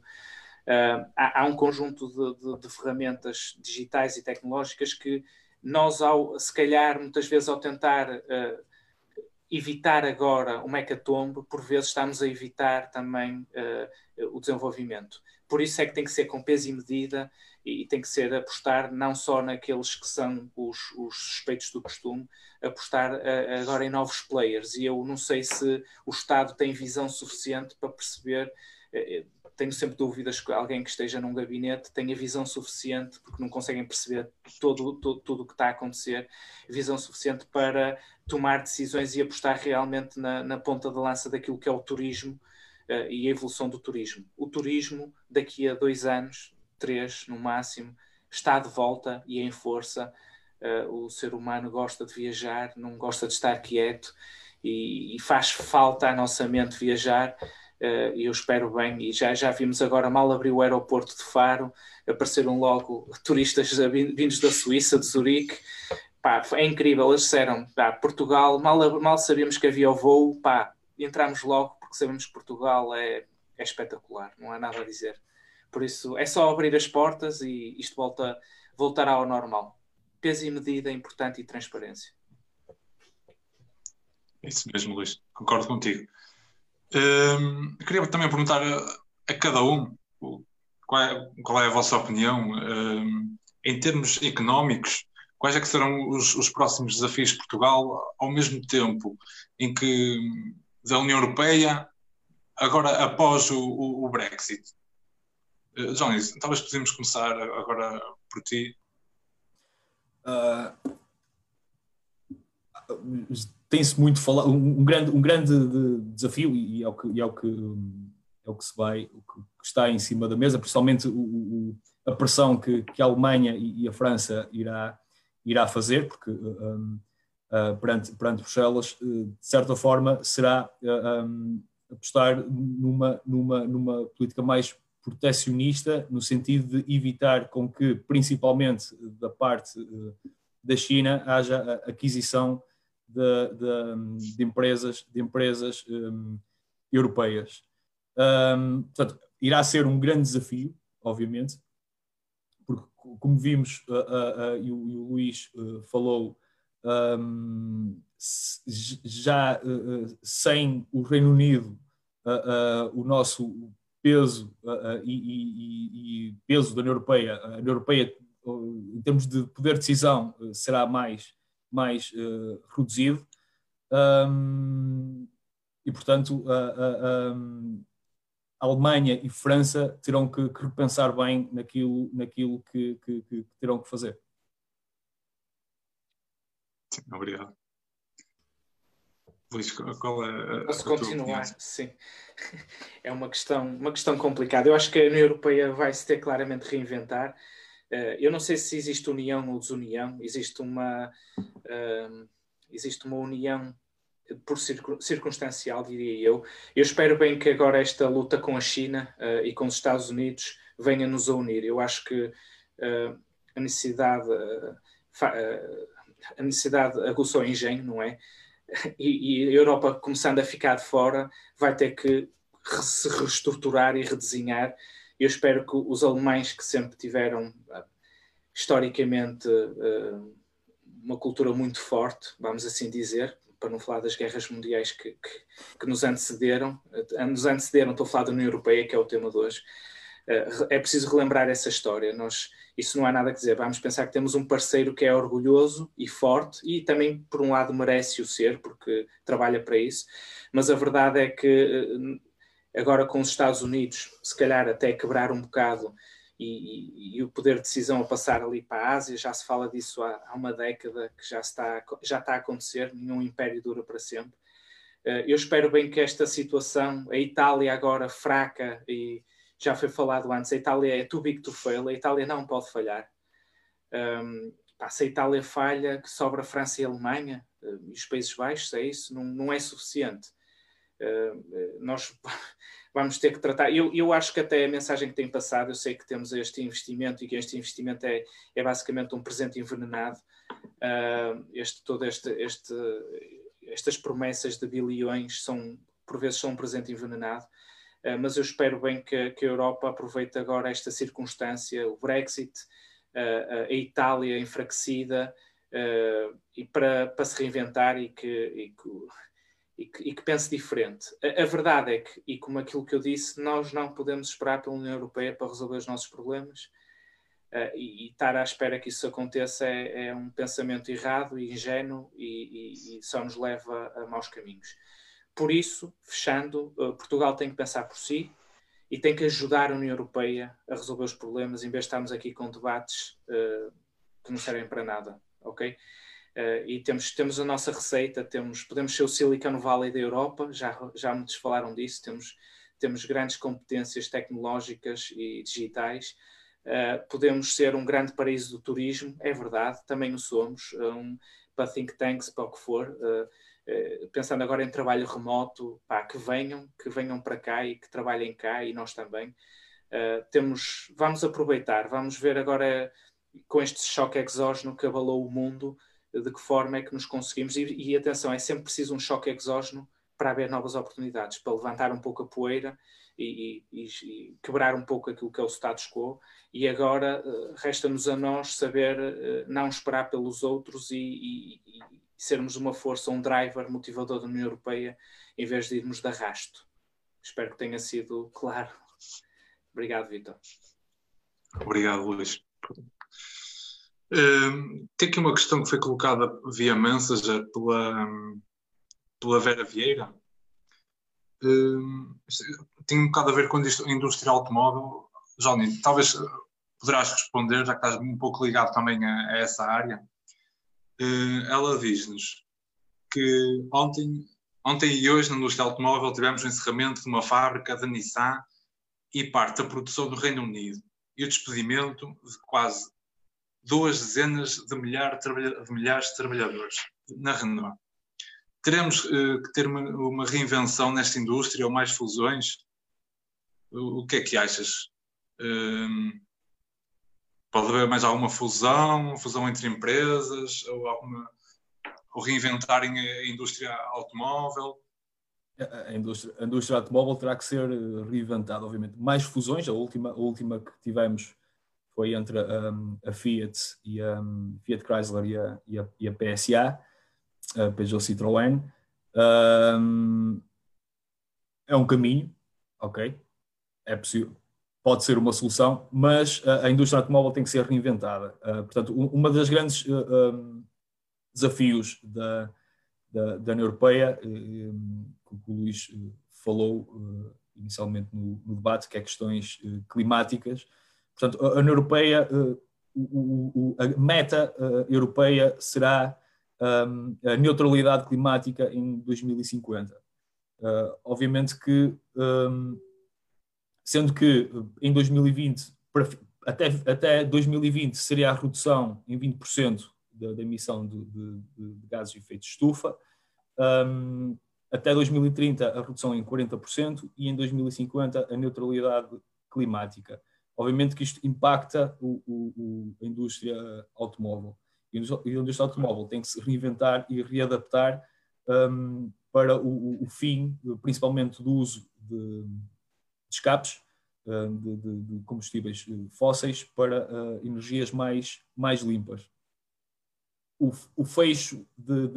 Uh, há, há, um conjunto de, de, de, ferramentas digitais e tecnológicas que nós, ao, se calhar, muitas vezes ao tentar evitar agora uma hecatombe, por vezes estamos a evitar também uh, o desenvolvimento. Por isso é que tem que ser com peso e medida e, e tem que ser apostar não só naqueles que são os, os suspeitos do costume, apostar uh, agora em novos players. E eu não sei se o Estado tem visão suficiente para perceber uh, tenho sempre dúvidas que alguém que esteja num gabinete tenha visão suficiente, porque não conseguem perceber todo, todo, tudo o que está a acontecer, visão suficiente para tomar decisões e apostar realmente na, na ponta da lança daquilo que é o turismo uh, e a evolução do turismo. O turismo, daqui a dois anos, três no máximo, está de volta e em força. Uh, o ser humano gosta de viajar, não gosta de estar quieto e, e faz falta à nossa mente viajar e eu espero bem, e já, já vimos agora, mal abriu o aeroporto de Faro, apareceram logo turistas vindos da Suíça, de Zurique, pá, é incrível, eles disseram, pá, Portugal, mal, mal sabíamos que havia o voo, pá, entramos logo, porque sabemos que Portugal é, é espetacular, não há nada a dizer. Por isso, é só abrir as portas e isto volta, voltará ao normal. Peso e medida importante e transparência. Isso mesmo, Luís. Concordo contigo. Um, queria também perguntar a, a cada um qual é, qual é, a vossa opinião um, em termos económicos. Quais é que serão os, os, próximos desafios de Portugal ao mesmo tempo em que da União Europeia, agora após o, o, o Brexit? Uh, talvez podemos começar agora por ti. Uh, tem-se muito falado, um, grande, um grande desafio, e é o que, é o que, é o que se vai, o que está em cima da mesa, principalmente o, o, a pressão que, que, a Alemanha e, e, a França irá, irá fazer, porque um, uh, perante, perante Bruxelas, uh, de certa forma, será uh, um, apostar numa, numa, numa política mais protecionista, no sentido de evitar com que, principalmente da parte da China, haja aquisição de, de, de empresas, de empresas um, europeias. Um, portanto, irá ser um grande desafio, obviamente, como vimos, uh, uh, e, o, e, o, Luís falou, um, já uh, uh, sem o Reino Unido, o nosso peso e, e, e, peso da União Europeia, a União Europeia, em termos de poder de decisão, será mais mais reduzido. Um, e, portanto, a, a, Alemanha e França terão que, que repensar bem naquilo, naquilo que, que, que, terão que fazer. Sim, obrigado. Luís, qual é a, Posso continuar? Sim. É uma questão, uma questão complicada. Eu acho que a União Europeia vai se ter claramente reinventar Uh, eu não sei se existe união ou desunião, existe uma, uh, existe uma união por circunstancial, diria eu. Eu espero bem que agora esta luta com a China uh, e com os Estados Unidos venha nos a unir. Eu acho que a necessidade a necessidade aguçou o engenho, não é? E, e, a Europa, começando a ficar de fora, vai ter que se reestruturar e redesenhar eu espero que os alemães, que sempre tiveram historicamente uma cultura muito forte, vamos assim dizer, para não falar das guerras mundiais que, que, que, nos antecederam, ah, nos antecederam, estou a falar da União Europeia, que é o tema de hoje, é preciso relembrar essa história. Nós, isso não há nada a dizer. Vamos pensar que temos um parceiro que é orgulhoso e forte e também, por um lado, merece o ser, porque trabalha para isso. Mas a verdade é que agora com os Estados Unidos, se calhar até quebrar um bocado e, e, o poder de decisão a passar ali para a Ásia, já se fala disso há, há, uma década que já está, já está a acontecer, nenhum império dura para sempre. Uh, eu espero bem que esta situação, a Itália agora fraca, e já foi falado antes, a Itália é too big to fail, a Itália não pode falhar. Um, pá, se a Itália falha, que sobra a França e a Alemanha, uh, e os Países Baixos, é isso, não, não é suficiente. Uh, nós vamos ter que tratar. Eu, eu acho que até a mensagem que tem passado, eu sei que temos este investimento e que este investimento é, é basicamente um presente envenenado. Uh, este, todo este, este, estas promessas de bilhões são, por vezes, são um presente envenenado. Uh, mas eu espero bem que, que, a Europa aproveite agora esta circunstância, o Brexit, a Itália enfraquecida, e para, para se reinventar e que, e que e que, e que pense diferente. A, a, verdade é que, e como aquilo que eu disse, nós não podemos esperar pela União Europeia para resolver os nossos problemas uh, e, e, estar à espera que isso aconteça é, é um pensamento errado e ingênuo e, e, só nos leva a maus caminhos. Por isso, fechando, uh, Portugal tem que pensar por si e tem que ajudar a União Europeia a resolver os problemas, em vez de estarmos aqui com debates uh, que não servem para nada, ok? Uh, e temos, temos a nossa receita, temos, podemos ser o Silicon Valley da Europa, já, já muitos falaram disso, temos, temos grandes competências tecnológicas e digitais, uh, podemos ser um grande paraíso do turismo, é verdade, também o somos, um, para think tanks, para o que for, uh, pensando agora em trabalho remoto, pá, que venham, que venham para cá e que trabalhem cá e nós também. temos, vamos aproveitar, vamos ver agora com este choque exógeno que abalou o mundo, de que forma é que nos conseguimos, e, e atenção, é sempre preciso um choque exógeno para haver novas oportunidades, para levantar um pouco a poeira e, e, e quebrar um pouco aquilo que é o status quo. E agora uh, resta-nos a nós saber uh, não esperar pelos outros e, e, sermos uma força, um driver motivador da União Europeia, em vez de irmos de arrasto. Espero que tenha sido claro. Obrigado, Vitor. Obrigado, Luís. Uh, tem aqui uma questão que foi colocada via Messenger pela, pela Vera Vieira. Uh, tem um bocado a ver com a indústria automóvel. Johnny, talvez poderás responder, já que estás um pouco ligado também a, a essa área. Uh, ela diz-nos que ontem, ontem e hoje na indústria automóvel tivemos o encerramento de uma fábrica da Nissan e parte da produção do Reino Unido e o despedimento de quase duas dezenas de, milhar, de milhares de trabalhadores na Renault. Teremos uh, que ter uma, uma, reinvenção nesta indústria ou mais fusões? O, o que é que achas? Uh, pode haver mais alguma fusão, fusão entre empresas, ou, alguma, ou reinventarem a indústria automóvel? A indústria, a indústria automóvel terá que ser reinventada, obviamente. Mais fusões, a última, a última que tivemos foi entre um, a Fiat e a um, Fiat Chrysler e a, e a, e a PSA, a Peugeot Citroën. Um, é um caminho, ok? É possível, pode ser uma solução, mas a, indústria automóvel tem que ser reinventada. Uh, portanto, um, uma das grandes uh, desafios da, da, da, União Europeia, uh, que o Luís uh, falou uh, inicialmente no, no, debate, que é questões climáticas, Portanto, a União Europeia, eh, a meta eh, europeia será ehm, a neutralidade climática em 2050. Eh, obviamente que, ehm, sendo que em 2020, até, até 2020 seria a redução em 20% da, da emissão de, de, de, gases de efeito de estufa, ehm, até 2030 a redução em 40% e em 2050 a neutralidade climática. Obviamente que isto impacta o, o, a indústria automóvel. E a indústria automóvel tem que se reinventar e readaptar um, para o, o, fim, principalmente do uso de, de escapes um, de, de, de, combustíveis fósseis para uh, energias mais, mais limpas. O, o fecho de,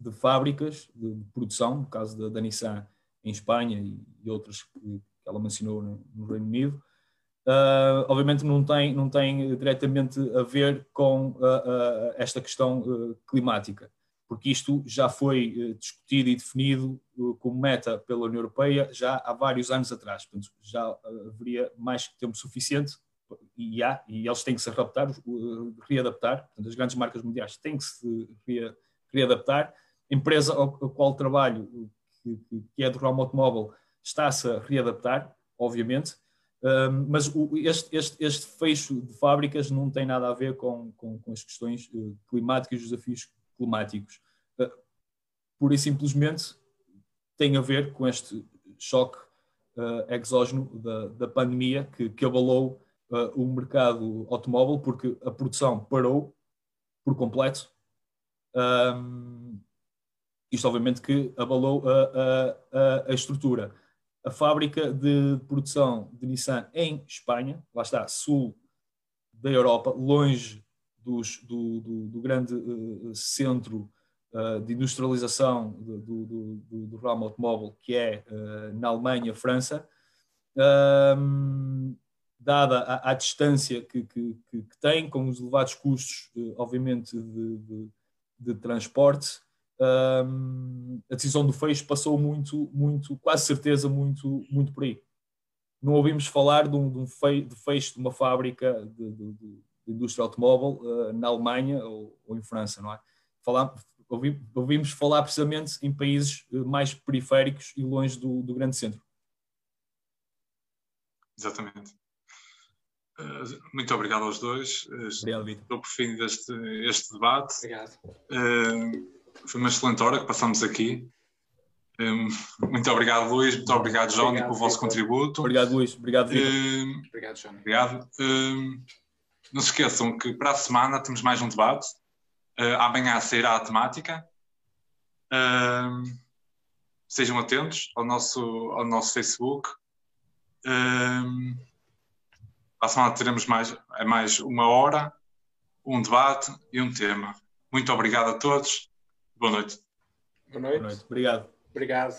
de, fábricas de, produção, no caso da, da Nissan em Espanha e, e outras que ela mencionou no, no Reino Unido, Uh, obviamente não tem, não tem diretamente a ver com uh, uh, esta questão climática, porque isto já foi discutido e definido como meta pela União Europeia já há vários anos atrás, portanto já haveria mais tempo suficiente e há, e eles têm que se readaptar, readaptar. Portanto as grandes marcas mundiais têm que se readaptar, a empresa ao, ao qual trabalho, que, que é do ramo automóvel, está-se a readaptar, obviamente, mas o, este, este, este, fecho de fábricas não tem nada a ver com, com, com as questões uh, climáticas e os desafios climáticos. Uh, pura e simplesmente tem a ver com este choque uh, exógeno da, da pandemia que, que abalou uh, o mercado automóvel porque a produção parou por completo. Um, isto obviamente que abalou a, a, a estrutura a fábrica de produção de Nissan em Espanha, lá está, sul da Europa, longe dos, do, do, do, grande uh, centro uh, de industrialização do, do, ramo automóvel, que é uh, na Alemanha, França, um, dada a, a distância que, que, que, tem, com os elevados custos, obviamente, de, de, de transporte, um, a decisão do fecho passou muito, muito, quase certeza, muito, muito por aí. Não ouvimos falar de um, de um fecho de uma fábrica de, de, de indústria automóvel uh, na Alemanha ou, ou, em França, não é? Falar, ouvi, ouvimos falar precisamente em países uh, mais periféricos e longe do, do grande centro. Exatamente. Uh, muito obrigado aos dois. Obrigado, Vitor. Estou por fim deste este debate. Obrigado. Foi uma excelente hora que passamos aqui. muito obrigado, Luís. Muito obrigado, Johnny, pelo vosso contributo. Obrigado, Luís. Obrigado, Vitor. obrigado, Johnny. Obrigado. Não se esqueçam que para a semana temos mais um debate. Uh, amanhã sairá a temática. Uh, sejam atentos ao nosso, ao nosso Facebook. Uh, para a semana teremos mais, é mais uma hora, um debate e um tema. Muito obrigado a todos. Boa noite. Boa noite. Boa noite. Obrigado. Obrigado.